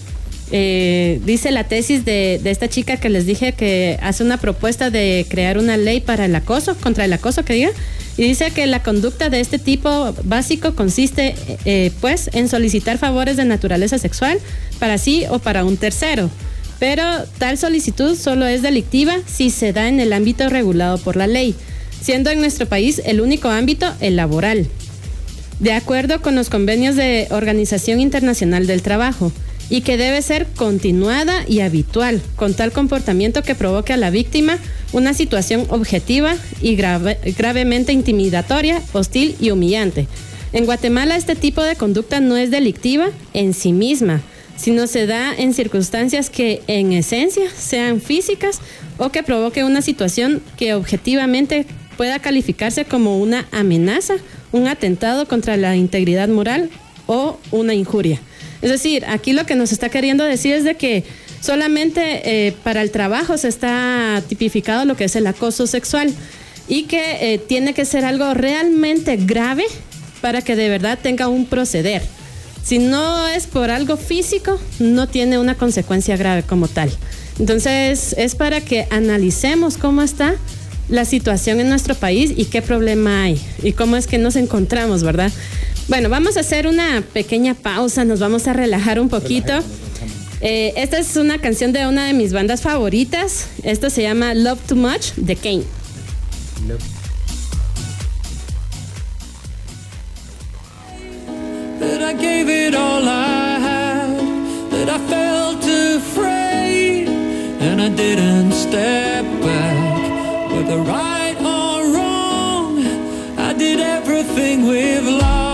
eh, dice la tesis de, esta chica que les dije que hace una propuesta de crear una ley para el acoso, contra el acoso que diga, y dice que la conducta de este tipo básico consiste eh, pues en solicitar favores de naturaleza sexual para sí o para un tercero. Pero tal solicitud solo es delictiva si se da en el ámbito regulado por la ley, siendo en nuestro país el único ámbito el laboral. De acuerdo con los convenios de Organización Internacional del Trabajo, y que debe ser continuada y habitual, con tal comportamiento que provoque a la víctima una situación objetiva y grave- gravemente intimidatoria, hostil y humillante. En Guatemala este tipo de conducta no es delictiva en sí misma, sino se da en circunstancias que en esencia sean físicas o que provoque una situación que objetivamente pueda calificarse como una amenaza, un atentado contra la integridad moral o una injuria. Es decir, aquí lo que nos está queriendo decir es de que solamente eh, para el trabajo se está tipificado lo que es el acoso sexual y que eh, tiene que ser algo realmente grave para que de verdad tenga un proceder. Si no es por algo físico, no tiene una consecuencia grave como tal. Entonces, es para que analicemos cómo está la situación en nuestro país y qué problema hay y cómo es que nos encontramos, ¿verdad? Bueno, vamos a hacer una pequeña pausa, nos vamos a relajar un poquito. Eh, esta es una canción de una de mis bandas favoritas. Esto se llama Love Too Much de Kane. that I gave it all I had, that I felt afraid, and I didn't step back. Whether right or wrong, I did everything with love,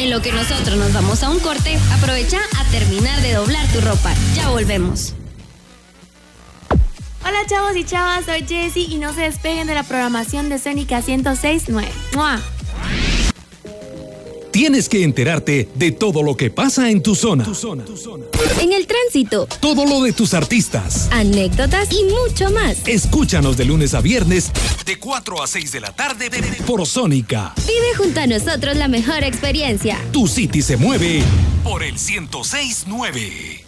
En lo que nosotros nos vamos a un corte, aprovecha a terminar de doblar tu ropa. Ya volvemos. Hola chavos y chavas, soy Jessie y no se despeguen de la programación de Sónica 106.9. ¡Mua! Tienes que enterarte de todo lo que pasa en tu zona. En el tránsito, Todo lo de tus artistas. anécdotas y mucho más. Escúchanos de lunes a viernes de 4 a 6 de la tarde por Sónica. Vive junto a nosotros la mejor experiencia. Tu City se mueve por el 1069.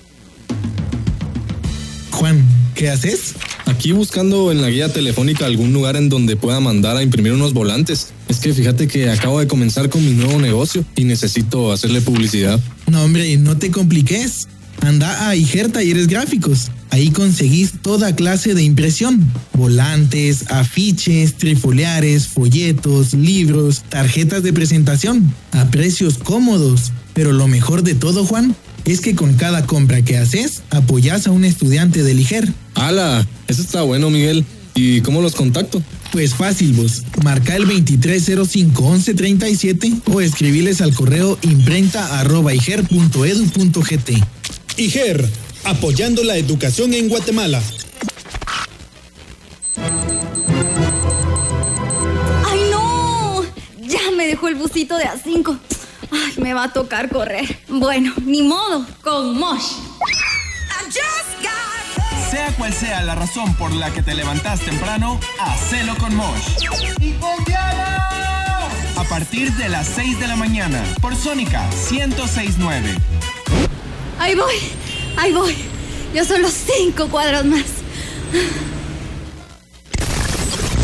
Juan, ¿qué haces? Aquí buscando en la guía telefónica algún lugar en donde pueda mandar a imprimir unos volantes. Es que fíjate que acabo de comenzar con mi nuevo negocio y necesito hacerle publicidad. No, hombre, no te compliques. Anda a Iger Talleres Gráficos. Ahí conseguís toda clase de impresión. Volantes, afiches, trifoliares, folletos, libros, tarjetas de presentación. A precios cómodos. Pero lo mejor de todo, Juan, es que con cada compra que haces, apoyás a un estudiante del Iger. ¡Hala! Eso está bueno, Miguel. ¿Y cómo los contacto? Pues fácil vos, marca el 2305-1137 o escribiles al correo imprenta arroba iger.edu.gt. IGER, apoyando la educación en Guatemala. ¡Ay, no! Ya me dejó el busito de A5. Ay, me va a tocar correr. Bueno, ni modo, con Mosh. Sea cual sea la razón por la que te levantas temprano, hacelo con Mosh. ¡Y con A partir de las 6 de la mañana, por Sónica 1069. Ahí voy, ahí voy. Yo solo cinco cuadros más.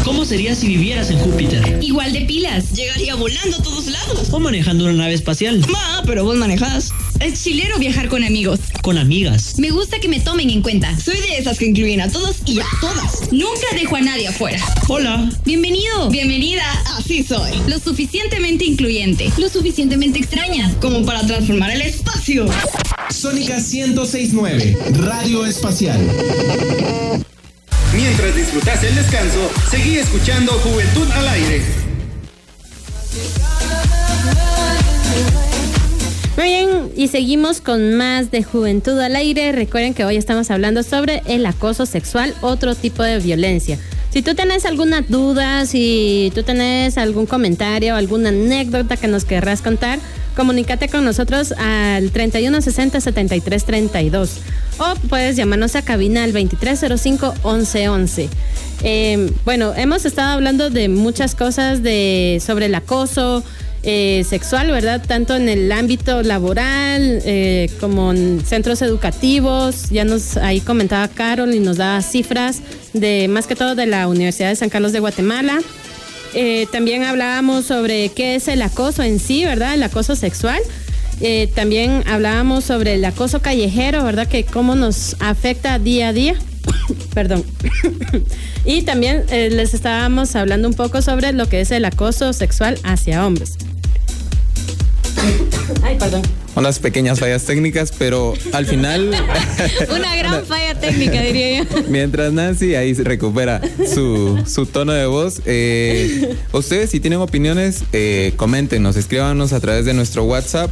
¿Cómo sería si vivieras en Júpiter? Igual de pilas. Llegaría volando a todos lados. O manejando una nave espacial. Ma, pero vos manejás. Es chilero viajar con amigos. Con amigas. Me gusta que me tomen en cuenta. Soy de esas que incluyen a todos y a todas. Nunca dejo a nadie afuera. Hola. Bienvenido. Bienvenida. Así soy. Lo suficientemente incluyente. Lo suficientemente extraña. Como para transformar el espacio. Sónica 1069, Radio Espacial. Mientras disfrutas el descanso, seguí escuchando Juventud al Aire. Muy bien, y seguimos con más de Juventud al Aire. Recuerden que hoy estamos hablando sobre el acoso sexual, otro tipo de violencia. Si tú tenés alguna duda, si tú tenés algún comentario, alguna anécdota que nos querrás contar, comunícate con nosotros al 3160 7332 o puedes llamarnos a cabina al 2305 1111. Eh, bueno, hemos estado hablando de muchas cosas de sobre el acoso eh, sexual, ¿verdad? Tanto en el ámbito laboral eh, como en centros educativos. Ya nos ahí comentaba Carol y nos da cifras de más que todo de la Universidad de San Carlos de Guatemala. Eh, también hablábamos sobre qué es el acoso en sí, ¿verdad? El acoso sexual. También hablábamos sobre el acoso callejero, ¿verdad? Que cómo nos afecta día a día. Perdón. y también eh, les estábamos hablando un poco sobre lo que es el acoso sexual hacia hombres. Ay, perdón. Unas pequeñas fallas técnicas, pero al final, Una gran falla técnica, diría yo. mientras Nancy ahí recupera su, su tono de voz, eh, ustedes si tienen opiniones, eh, coméntenos, escríbanos a través de nuestro WhatsApp.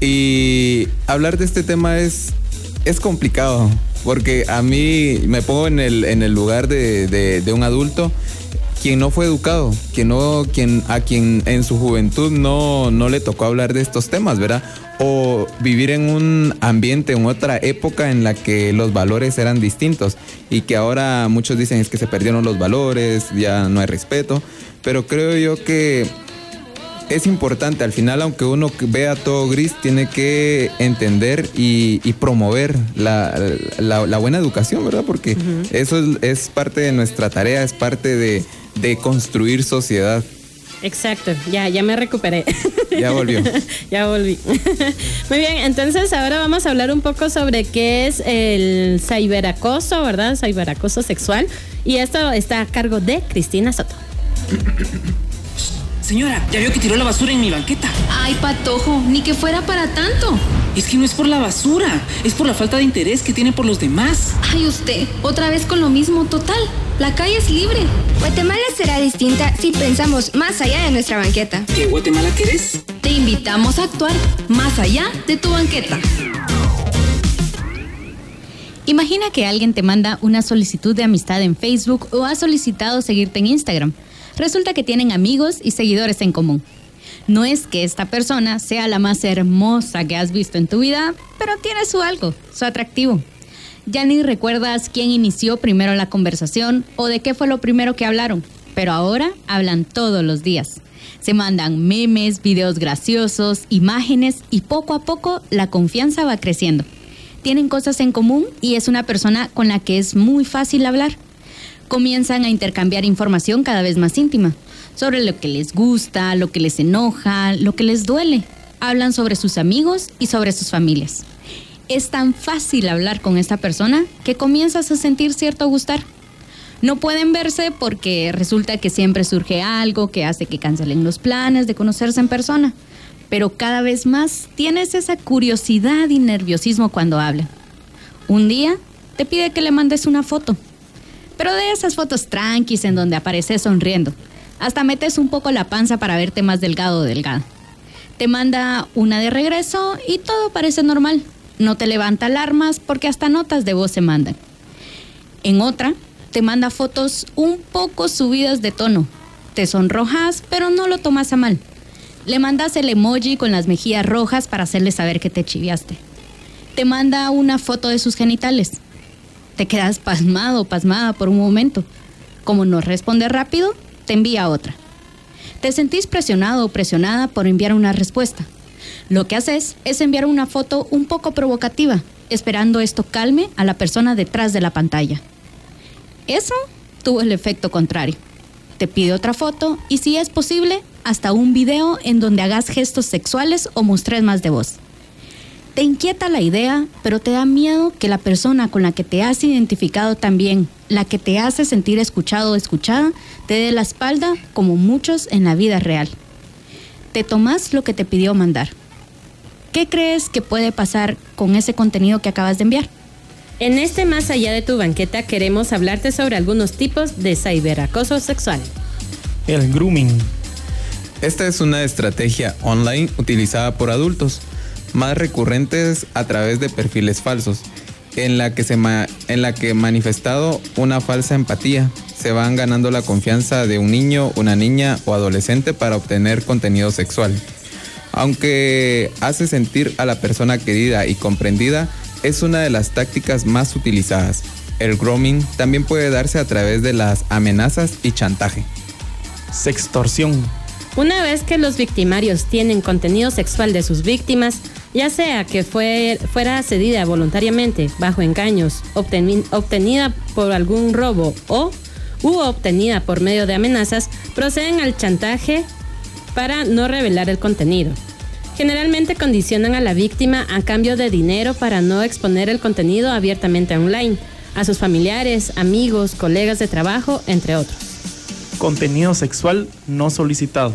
Y hablar de este tema es, es complicado, porque a mí me pongo en el, en el lugar de, de- un adulto quien no fue educado, quien no, quien, a quien en su juventud no, no le tocó hablar de estos temas, ¿verdad? O vivir en un ambiente, en otra época en la que los valores eran distintos y que ahora muchos dicen es que se perdieron los valores, ya no hay respeto, pero creo yo que es importante, al final aunque uno vea todo gris, tiene que entender y, y promover la, la- la buena educación, ¿verdad? Porque eso es, es parte de nuestra tarea, es parte de, de construir sociedad. Exacto, ya, ya me recuperé. Ya volvió. ya volví. Muy bien, entonces ahora vamos a hablar un poco sobre qué es el ciberacoso, ¿verdad? Ciberacoso sexual. Y esto está a cargo de Cristina Soto. Señora, ya vio que tiró la basura en mi banqueta. Ay, patojo, ni que fuera para tanto. Es que no es por la basura, es por la falta de interés que tiene por los demás. Ay, usted, otra vez con lo mismo, total. La calle es libre. Guatemala será distinta si pensamos más allá de nuestra banqueta. ¿Qué Guatemala querés? Te invitamos a actuar más allá de tu banqueta. Imagina que alguien te manda una solicitud de amistad en Facebook o ha solicitado seguirte en Instagram. Resulta que tienen amigos y seguidores en común. No es que esta persona sea la más hermosa que has visto en tu vida, pero tiene su algo, su atractivo. Ya ni recuerdas quién inició primero la conversación o de qué fue lo primero que hablaron, pero ahora hablan todos los días. Se mandan memes, videos graciosos, imágenes y poco a poco la confianza va creciendo. Tienen cosas en común y es una persona con la que es muy fácil hablar. Comienzan a intercambiar información cada vez más íntima sobre lo que les gusta, lo que les enoja, lo que les duele. Hablan sobre sus amigos y sobre sus familias. Es tan fácil hablar con esta persona que comienzas a sentir cierto gustar. No pueden verse porque resulta que siempre surge algo que hace que cancelen los planes de conocerse en persona pero cada vez más tienes esa curiosidad y nerviosismo cuando hablan. Un día te pide que le mandes una foto, pero de esas fotos tranquis en donde apareces sonriendo. Hasta metes un poco la panza para verte más delgado o delgada. Te manda una de regreso y todo parece normal. No te levanta alarmas porque hasta notas de voz se mandan. En otra, te manda fotos un poco subidas de tono. Te sonrojas, pero no lo tomas a mal. Le mandas el emoji con las mejillas rojas para hacerle saber que te chiviaste. Te manda una foto de sus genitales. Te quedas pasmado pasmada por un momento. Como no responde rápido, te envía otra. Te sentís presionado o presionada por enviar una respuesta. Lo que haces es enviar una foto un poco provocativa, esperando esto calme a la persona detrás de la pantalla. Eso tuvo el efecto contrario. Te pide otra foto y si es posible, hasta un video en donde hagas gestos sexuales o mostres más de voz. Te inquieta la idea, pero te da miedo que la persona con la que te has identificado también, la que te hace sentir escuchado o escuchada, te dé la espalda como muchos en la vida real. Te tomas lo que te pidió mandar. ¿Qué crees que puede pasar con ese contenido que acabas de enviar? En este Más allá de tu banqueta queremos hablarte sobre algunos tipos de ciberacoso sexual. El grooming. Esta es una estrategia online utilizada por adultos, más recurrentes a través de perfiles falsos, en la que se en la que manifestado una falsa empatía, se van ganando la confianza de un niño, una niña o adolescente para obtener contenido sexual. Aunque hace sentir a la persona querida y comprendida, es una de las tácticas más utilizadas. El grooming también puede darse a través de las amenazas y chantaje. Sextorsión. Una vez que los victimarios tienen contenido sexual de sus víctimas, ya sea que fue, fuera cedida voluntariamente bajo engaños, obtenida por algún robo o u obtenida por medio de amenazas, proceden al chantaje para no revelar el contenido. Generalmente condicionan a la víctima a cambio de dinero para no exponer el contenido abiertamente online, a sus familiares, amigos, colegas de trabajo, entre otros. Contenido sexual no solicitado.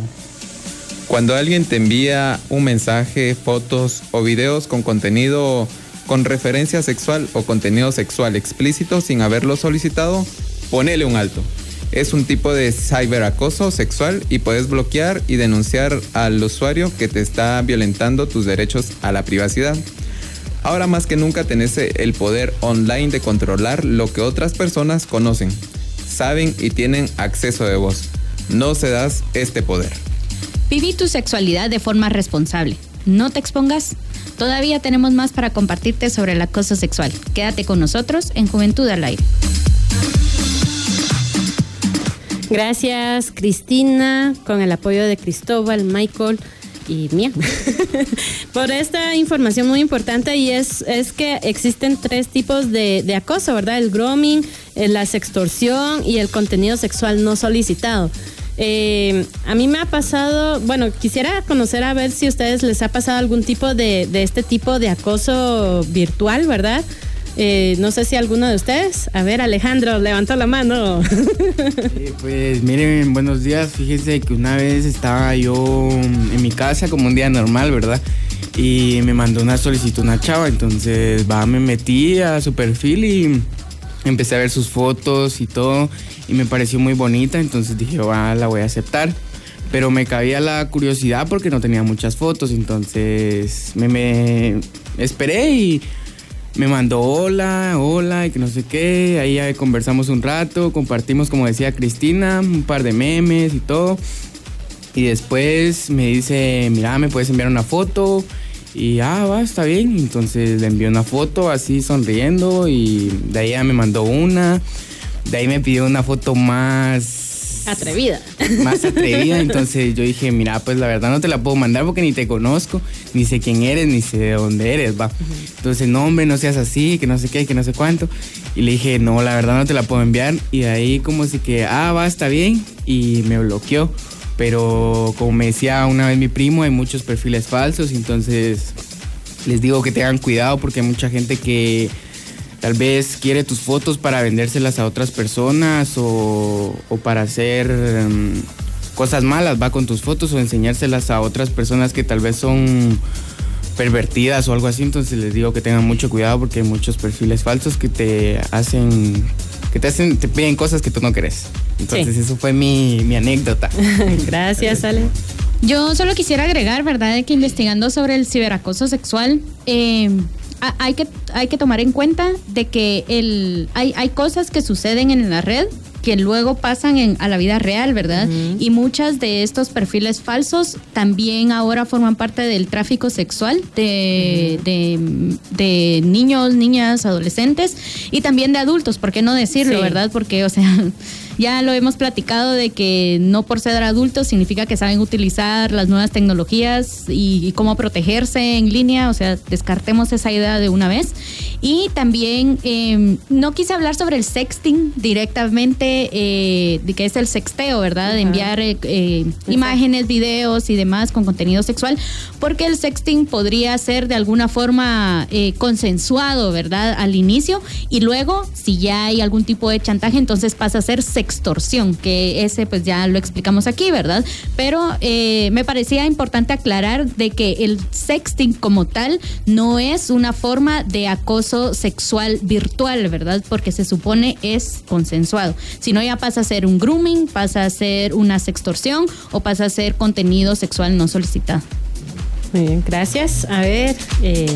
Cuando alguien te envía un mensaje, fotos o videos con contenido con referencia sexual o contenido sexual explícito sin haberlo solicitado, ponele un alto es un tipo de ciberacoso sexual y puedes bloquear y denunciar al usuario que te está violentando tus derechos a la privacidad. Ahora más que nunca tenés el poder online de controlar lo que otras personas conocen, saben y tienen acceso de voz. No se das este poder. Viví tu sexualidad de forma responsable. No te expongas. Todavía tenemos más para compartirte sobre el acoso sexual. Quédate con nosotros en Juventud al Aire. Gracias, Cristina, con el apoyo de Cristóbal, Michael y mía, por esta información muy importante y es, es que existen tres tipos de, de acoso, ¿verdad? El grooming, eh, la sextorsión y el contenido sexual no solicitado. Eh, a mí me ha pasado, bueno, quisiera conocer a ver si a ustedes les ha pasado algún tipo de, este tipo de acoso virtual, ¿verdad? Eh, no sé si alguno de ustedes. A ver, Alejandro, levantó la mano. pues miren, buenos días. Fíjense que una vez estaba yo en mi casa como un día normal, ¿verdad? Y me mandó una solicitud una chava. Entonces, va, me metí a su perfil y empecé a ver sus fotos y todo. Y me pareció muy bonita. Entonces dije, va, la voy a aceptar. pero me cabía la curiosidad porque no tenía muchas fotos, entonces me, esperé y me mandó hola, hola y que no sé qué, ahí conversamos un rato, compartimos como decía Cristina, un par de memes y todo. Y después me dice, mira, me puedes enviar una foto. Y ah, va, está bien. Entonces le envió una foto así sonriendo y de ahí ya me mandó una. De ahí me pidió una foto más Atrevida. más atrevida. Entonces yo dije, mira, pues la verdad no te la puedo mandar porque ni te conozco, ni sé quién eres, ni sé de dónde eres, va. Entonces, no, hombre, no seas así, que no sé qué, que no sé cuánto. Y le dije, no, la verdad no te la puedo enviar. Y de ahí como si que, ah, va, está bien. Y me bloqueó. Pero como me decía una vez mi primo, hay muchos perfiles falsos. Entonces les digo que tengan cuidado porque hay mucha gente que tal vez quiere tus fotos para vendérselas a otras personas o, para hacer em, cosas malas, va con tus fotos o enseñárselas a otras personas que tal vez son pervertidas o algo así. Entonces les digo que tengan mucho cuidado porque hay muchos perfiles falsos que te hacen, que te hacen, te piden cosas que tú no querés. Entonces eso fue mi, mi anécdota. Gracias, Ale. Yo solo quisiera agregar, ¿verdad?, de que investigando sobre el ciberacoso sexual, eh, a- hay, que, hay que tomar en cuenta de que el, hay, hay cosas que suceden en la red que luego pasan en, a la vida real, ¿verdad? Y muchas de estos perfiles falsos también ahora forman parte del tráfico sexual de, de, de niños, niñas, adolescentes y también de adultos, ¿por qué no decirlo, Sí. verdad? Porque, o sea, ya lo hemos platicado de que no por ser adultos significa que saben utilizar las nuevas tecnologías y, y cómo protegerse en línea, o sea, descartemos esa idea de una vez. Y también eh, no quise hablar sobre el sexting directamente, eh, de que es el sexteo, ¿verdad? De enviar eh, eh, imágenes, videos y demás con contenido sexual, porque el sexting podría ser de alguna forma eh, consensuado, ¿verdad? Al inicio y luego, si ya hay algún tipo de chantaje, entonces pasa a ser sextorsión, que ese pues ya lo explicamos aquí, ¿verdad? Pero eh, me parecía importante aclarar de que el sexting como tal no es una forma de acoso sexual virtual, ¿verdad? Porque se supone es consensuado. Si no, ya pasa a ser un grooming, pasa a ser una sextorsión o pasa a ser contenido sexual no solicitado. Muy bien, gracias. A ver, eh,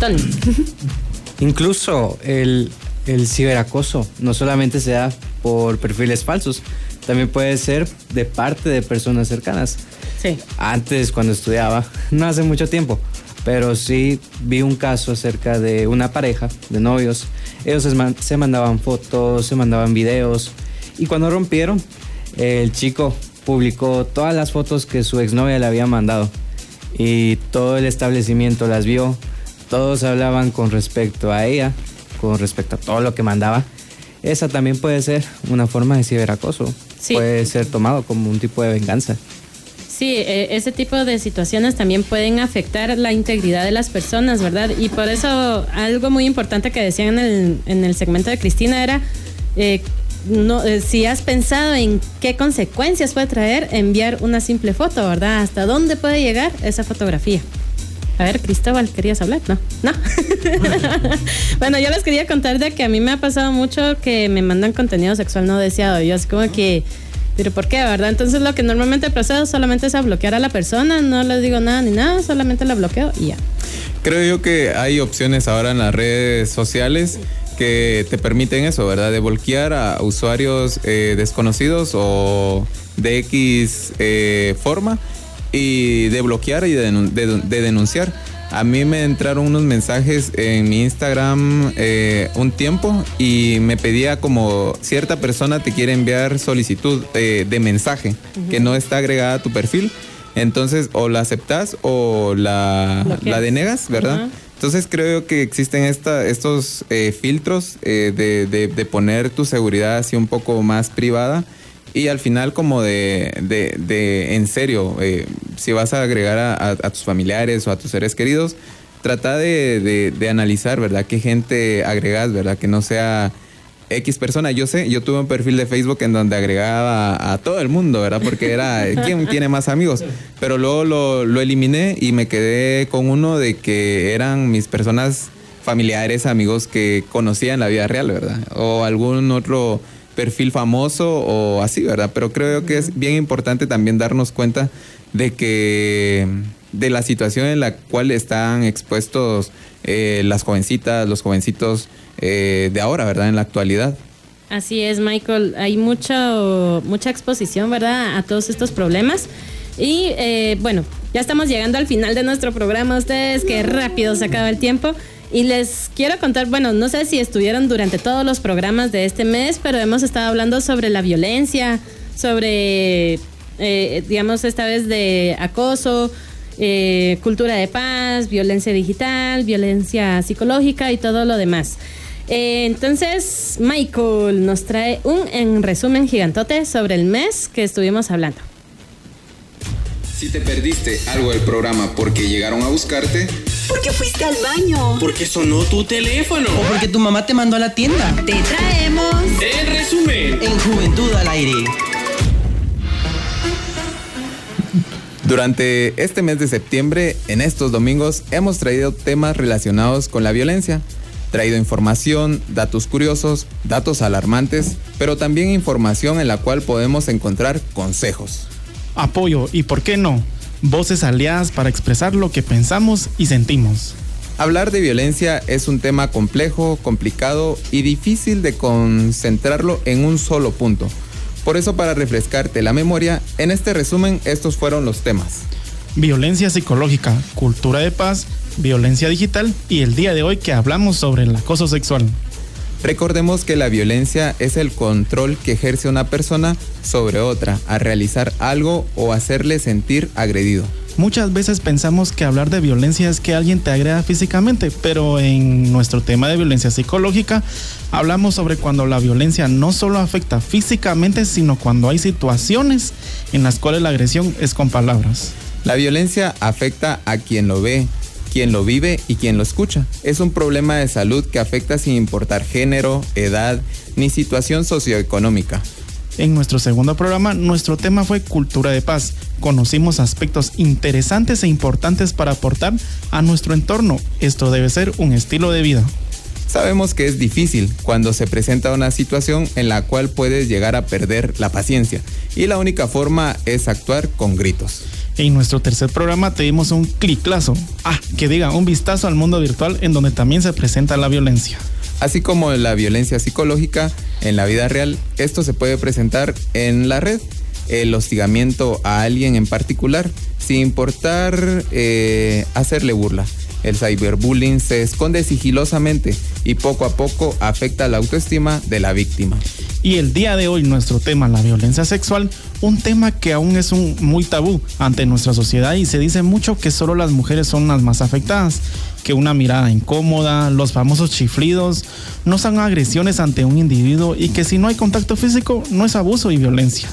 Tony. Incluso el, el ciberacoso no solamente se da por perfiles falsos, también puede ser de parte de personas cercanas. Sí. Antes, cuando estudiaba, no hace mucho tiempo, pero sí vi un caso acerca de una pareja de novios. Ellos se, man- se mandaban fotos, se mandaban videos, y cuando rompieron, el chico publicó todas las fotos que su exnovia le había mandado y todo el establecimiento las vio. Todos hablaban con respecto a ella, con respecto a todo lo que mandaba. Esa también puede ser una forma de ciberacoso. Sí. Puede ser tomado como un tipo de venganza. Sí, eh, ese tipo de situaciones también pueden afectar la integridad de las personas, ¿verdad? Y por eso algo muy importante que decían en el, en el segmento de Cristina era, eh, no, eh, si has pensado en qué consecuencias puede traer enviar una simple foto, ¿verdad? ¿Hasta dónde puede llegar esa fotografía? A ver, Cristóbal, ¿querías hablar? No, no. bueno, yo les quería contar de que a mí me ha pasado mucho que me mandan contenido sexual no deseado. Yo así como que, pero ¿por qué, verdad? Entonces lo que normalmente procedo solamente es a bloquear a la persona, no les digo nada ni nada, solamente la bloqueo y ya. Creo yo que hay opciones ahora en las redes sociales que te permiten eso, ¿verdad? De bloquear a usuarios eh, desconocidos o de X eh, forma y de bloquear y de, denun- de- de denunciar. A mí me entraron unos mensajes en mi Instagram eh, un tiempo y me pedía como cierta persona te quiere enviar solicitud eh, de mensaje que no está agregada a tu perfil. Entonces o la aceptas o la, la denegas, ¿verdad? Entonces creo que existen esta, estos eh, filtros de, de- de poner tu seguridad así un poco más privada y al final como de, de- de, en serio, eh, si vas a agregar a, a- a tus familiares o a tus seres queridos, trata de, de- de analizar, ¿verdad? ¿Qué gente agregas, ¿verdad? Que no sea X persona. Yo sé, yo tuve un perfil de Facebook en donde agregaba a, a todo el mundo, ¿verdad? Porque era, ¿quién tiene más amigos? Pero luego lo, lo eliminé y me quedé con uno de que eran mis personas familiares, amigos que conocía en la vida real, ¿verdad? O algún otro perfil famoso o así, ¿verdad? Pero creo que es bien importante también darnos cuenta de que de la situación en la cual están expuestos eh, las jovencitas, los jovencitos eh, de ahora, ¿verdad? En la actualidad. Así es, Michael. Hay mucha, mucha exposición, ¿verdad? A todos estos problemas. Y eh, bueno, ya estamos llegando al final de nuestro programa. Ustedes, que rápido se acaba el tiempo. Y les quiero contar, bueno, no sé si estuvieron durante todos los programas de este mes, pero hemos estado hablando sobre la violencia, sobre, eh, digamos, esta vez de acoso, eh, cultura de paz, violencia digital, violencia psicológica y todo lo demás. Eh, entonces, Michael nos trae un en resumen gigantote sobre el mes que estuvimos hablando. Si te perdiste algo del programa porque llegaron a buscarte, Porque fuiste al baño. Porque sonó tu teléfono. O porque tu mamá te mandó a la tienda. Te traemos. En resumen. En Juventud al Aire. Durante este mes de septiembre, en estos domingos, hemos traído temas relacionados con la violencia. Traído información, datos curiosos, datos alarmantes, pero también información en la cual podemos encontrar consejos. Apoyo y, ¿por qué no? Voces aliadas para expresar lo que pensamos y sentimos. Hablar de violencia es un tema complejo, complicado y difícil de concentrarlo en un solo punto. Por eso para refrescarte la memoria, en este resumen estos fueron los temas. Violencia psicológica, cultura de paz, violencia digital y el día de hoy que hablamos sobre el acoso sexual. Recordemos que la violencia es el control que ejerce una persona sobre otra a realizar algo o hacerle sentir agredido. Muchas veces pensamos que hablar de violencia es que alguien te agreda físicamente, pero en nuestro tema de violencia psicológica hablamos sobre cuando la violencia no solo afecta físicamente, sino cuando hay situaciones en las cuales la agresión es con palabras. La violencia afecta a quien lo ve, quien lo vive y quien lo escucha. Es un problema de salud que afecta sin importar género, edad ni situación socioeconómica. En nuestro segundo programa, nuestro tema fue cultura de paz. Conocimos aspectos interesantes e importantes para aportar a nuestro entorno. Esto debe ser un estilo de vida. Sabemos que es difícil cuando se presenta una situación en la cual puedes llegar a perder la paciencia y la única forma es actuar con gritos. En nuestro tercer programa te dimos un cliclazo. Ah, que diga, un vistazo al mundo virtual en donde también se presenta la violencia. Así como la violencia psicológica en la vida real, esto se puede presentar en la red. El hostigamiento a alguien en particular, sin importar eh, hacerle burla. El cyberbullying se esconde sigilosamente y poco a poco afecta la autoestima de la víctima. Y el día de hoy nuestro tema, la violencia sexual, un tema que aún es un muy tabú ante nuestra sociedad y se dice mucho que solo las mujeres son las más afectadas, que una mirada incómoda, los famosos chiflidos, no son agresiones ante un individuo y que si no hay contacto físico no es abuso y violencia.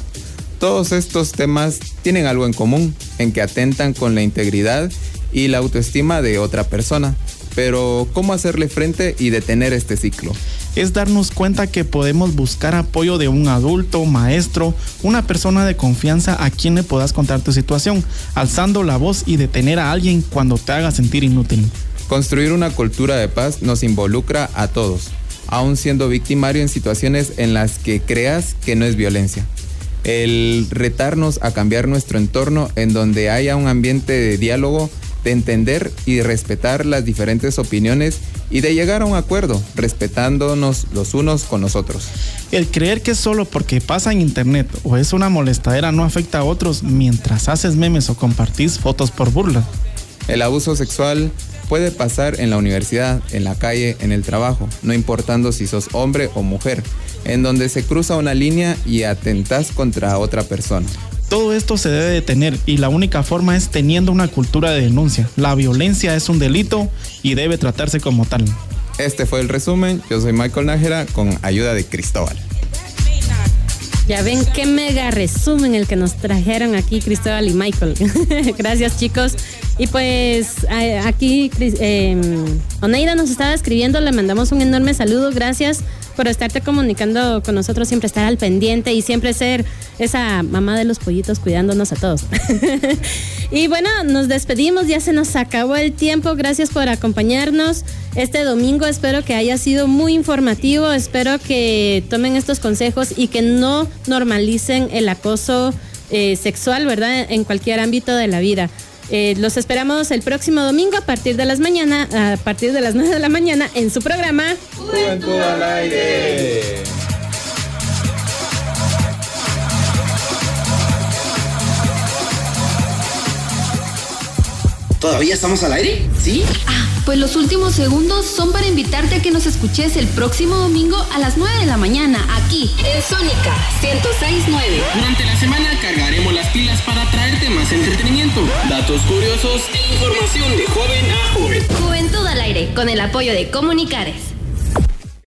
Todos estos temas tienen algo en común, en que atentan con la integridad y la autoestima de otra persona. Pero, ¿cómo hacerle frente y detener este ciclo? Es darnos cuenta que podemos buscar apoyo de un adulto, maestro, una persona de confianza a quien le puedas contar tu situación, alzando la voz y detener a alguien cuando te haga sentir inútil. Construir una cultura de paz nos involucra a todos, aún siendo victimario en situaciones en las que creas que no es violencia. El retarnos a cambiar nuestro entorno en donde haya un ambiente de diálogo de entender y respetar las diferentes opiniones y de llegar a un acuerdo, respetándonos los unos con los otros. El creer que solo porque pasa en internet o es una molestadera no afecta a otros mientras haces memes o compartís fotos por burla. El abuso sexual puede pasar en la universidad, en la calle, en el trabajo, no importando si sos hombre o mujer, en donde se cruza una línea y atentas contra otra persona. Todo esto se debe detener y la única forma es teniendo una cultura de denuncia. La violencia es un delito y debe tratarse como tal. Este fue el resumen. Yo soy Michael Nájera con ayuda de Cristóbal. Ya ven qué mega resumen el que nos trajeron aquí Cristóbal y Michael. Gracias chicos. Y pues aquí eh, Oneida nos estaba escribiendo, le mandamos un enorme saludo. Gracias por estarte comunicando con nosotros, siempre estar al pendiente y siempre ser esa mamá de los pollitos cuidándonos a todos. y bueno, nos despedimos, ya se nos acabó el tiempo. Gracias por acompañarnos este domingo. Espero que haya sido muy informativo. Espero que tomen estos consejos y que no normalicen el acoso eh, sexual, ¿verdad? En cualquier ámbito de la vida. Eh, los esperamos el próximo domingo a partir de las mañana, a partir de las 9 de la mañana en su programa Juventud al aire. ¿Todavía estamos al aire? ¿Sí? Ah, pues los últimos segundos son para invitarte a que nos escuches el próximo domingo a las 9 de la mañana, aquí, en Sónica 1069. Durante la semana cargaremos las pilas para traerte más entretenimiento, datos curiosos e información de joven a joven. Juventud al aire, con el apoyo de Comunicares.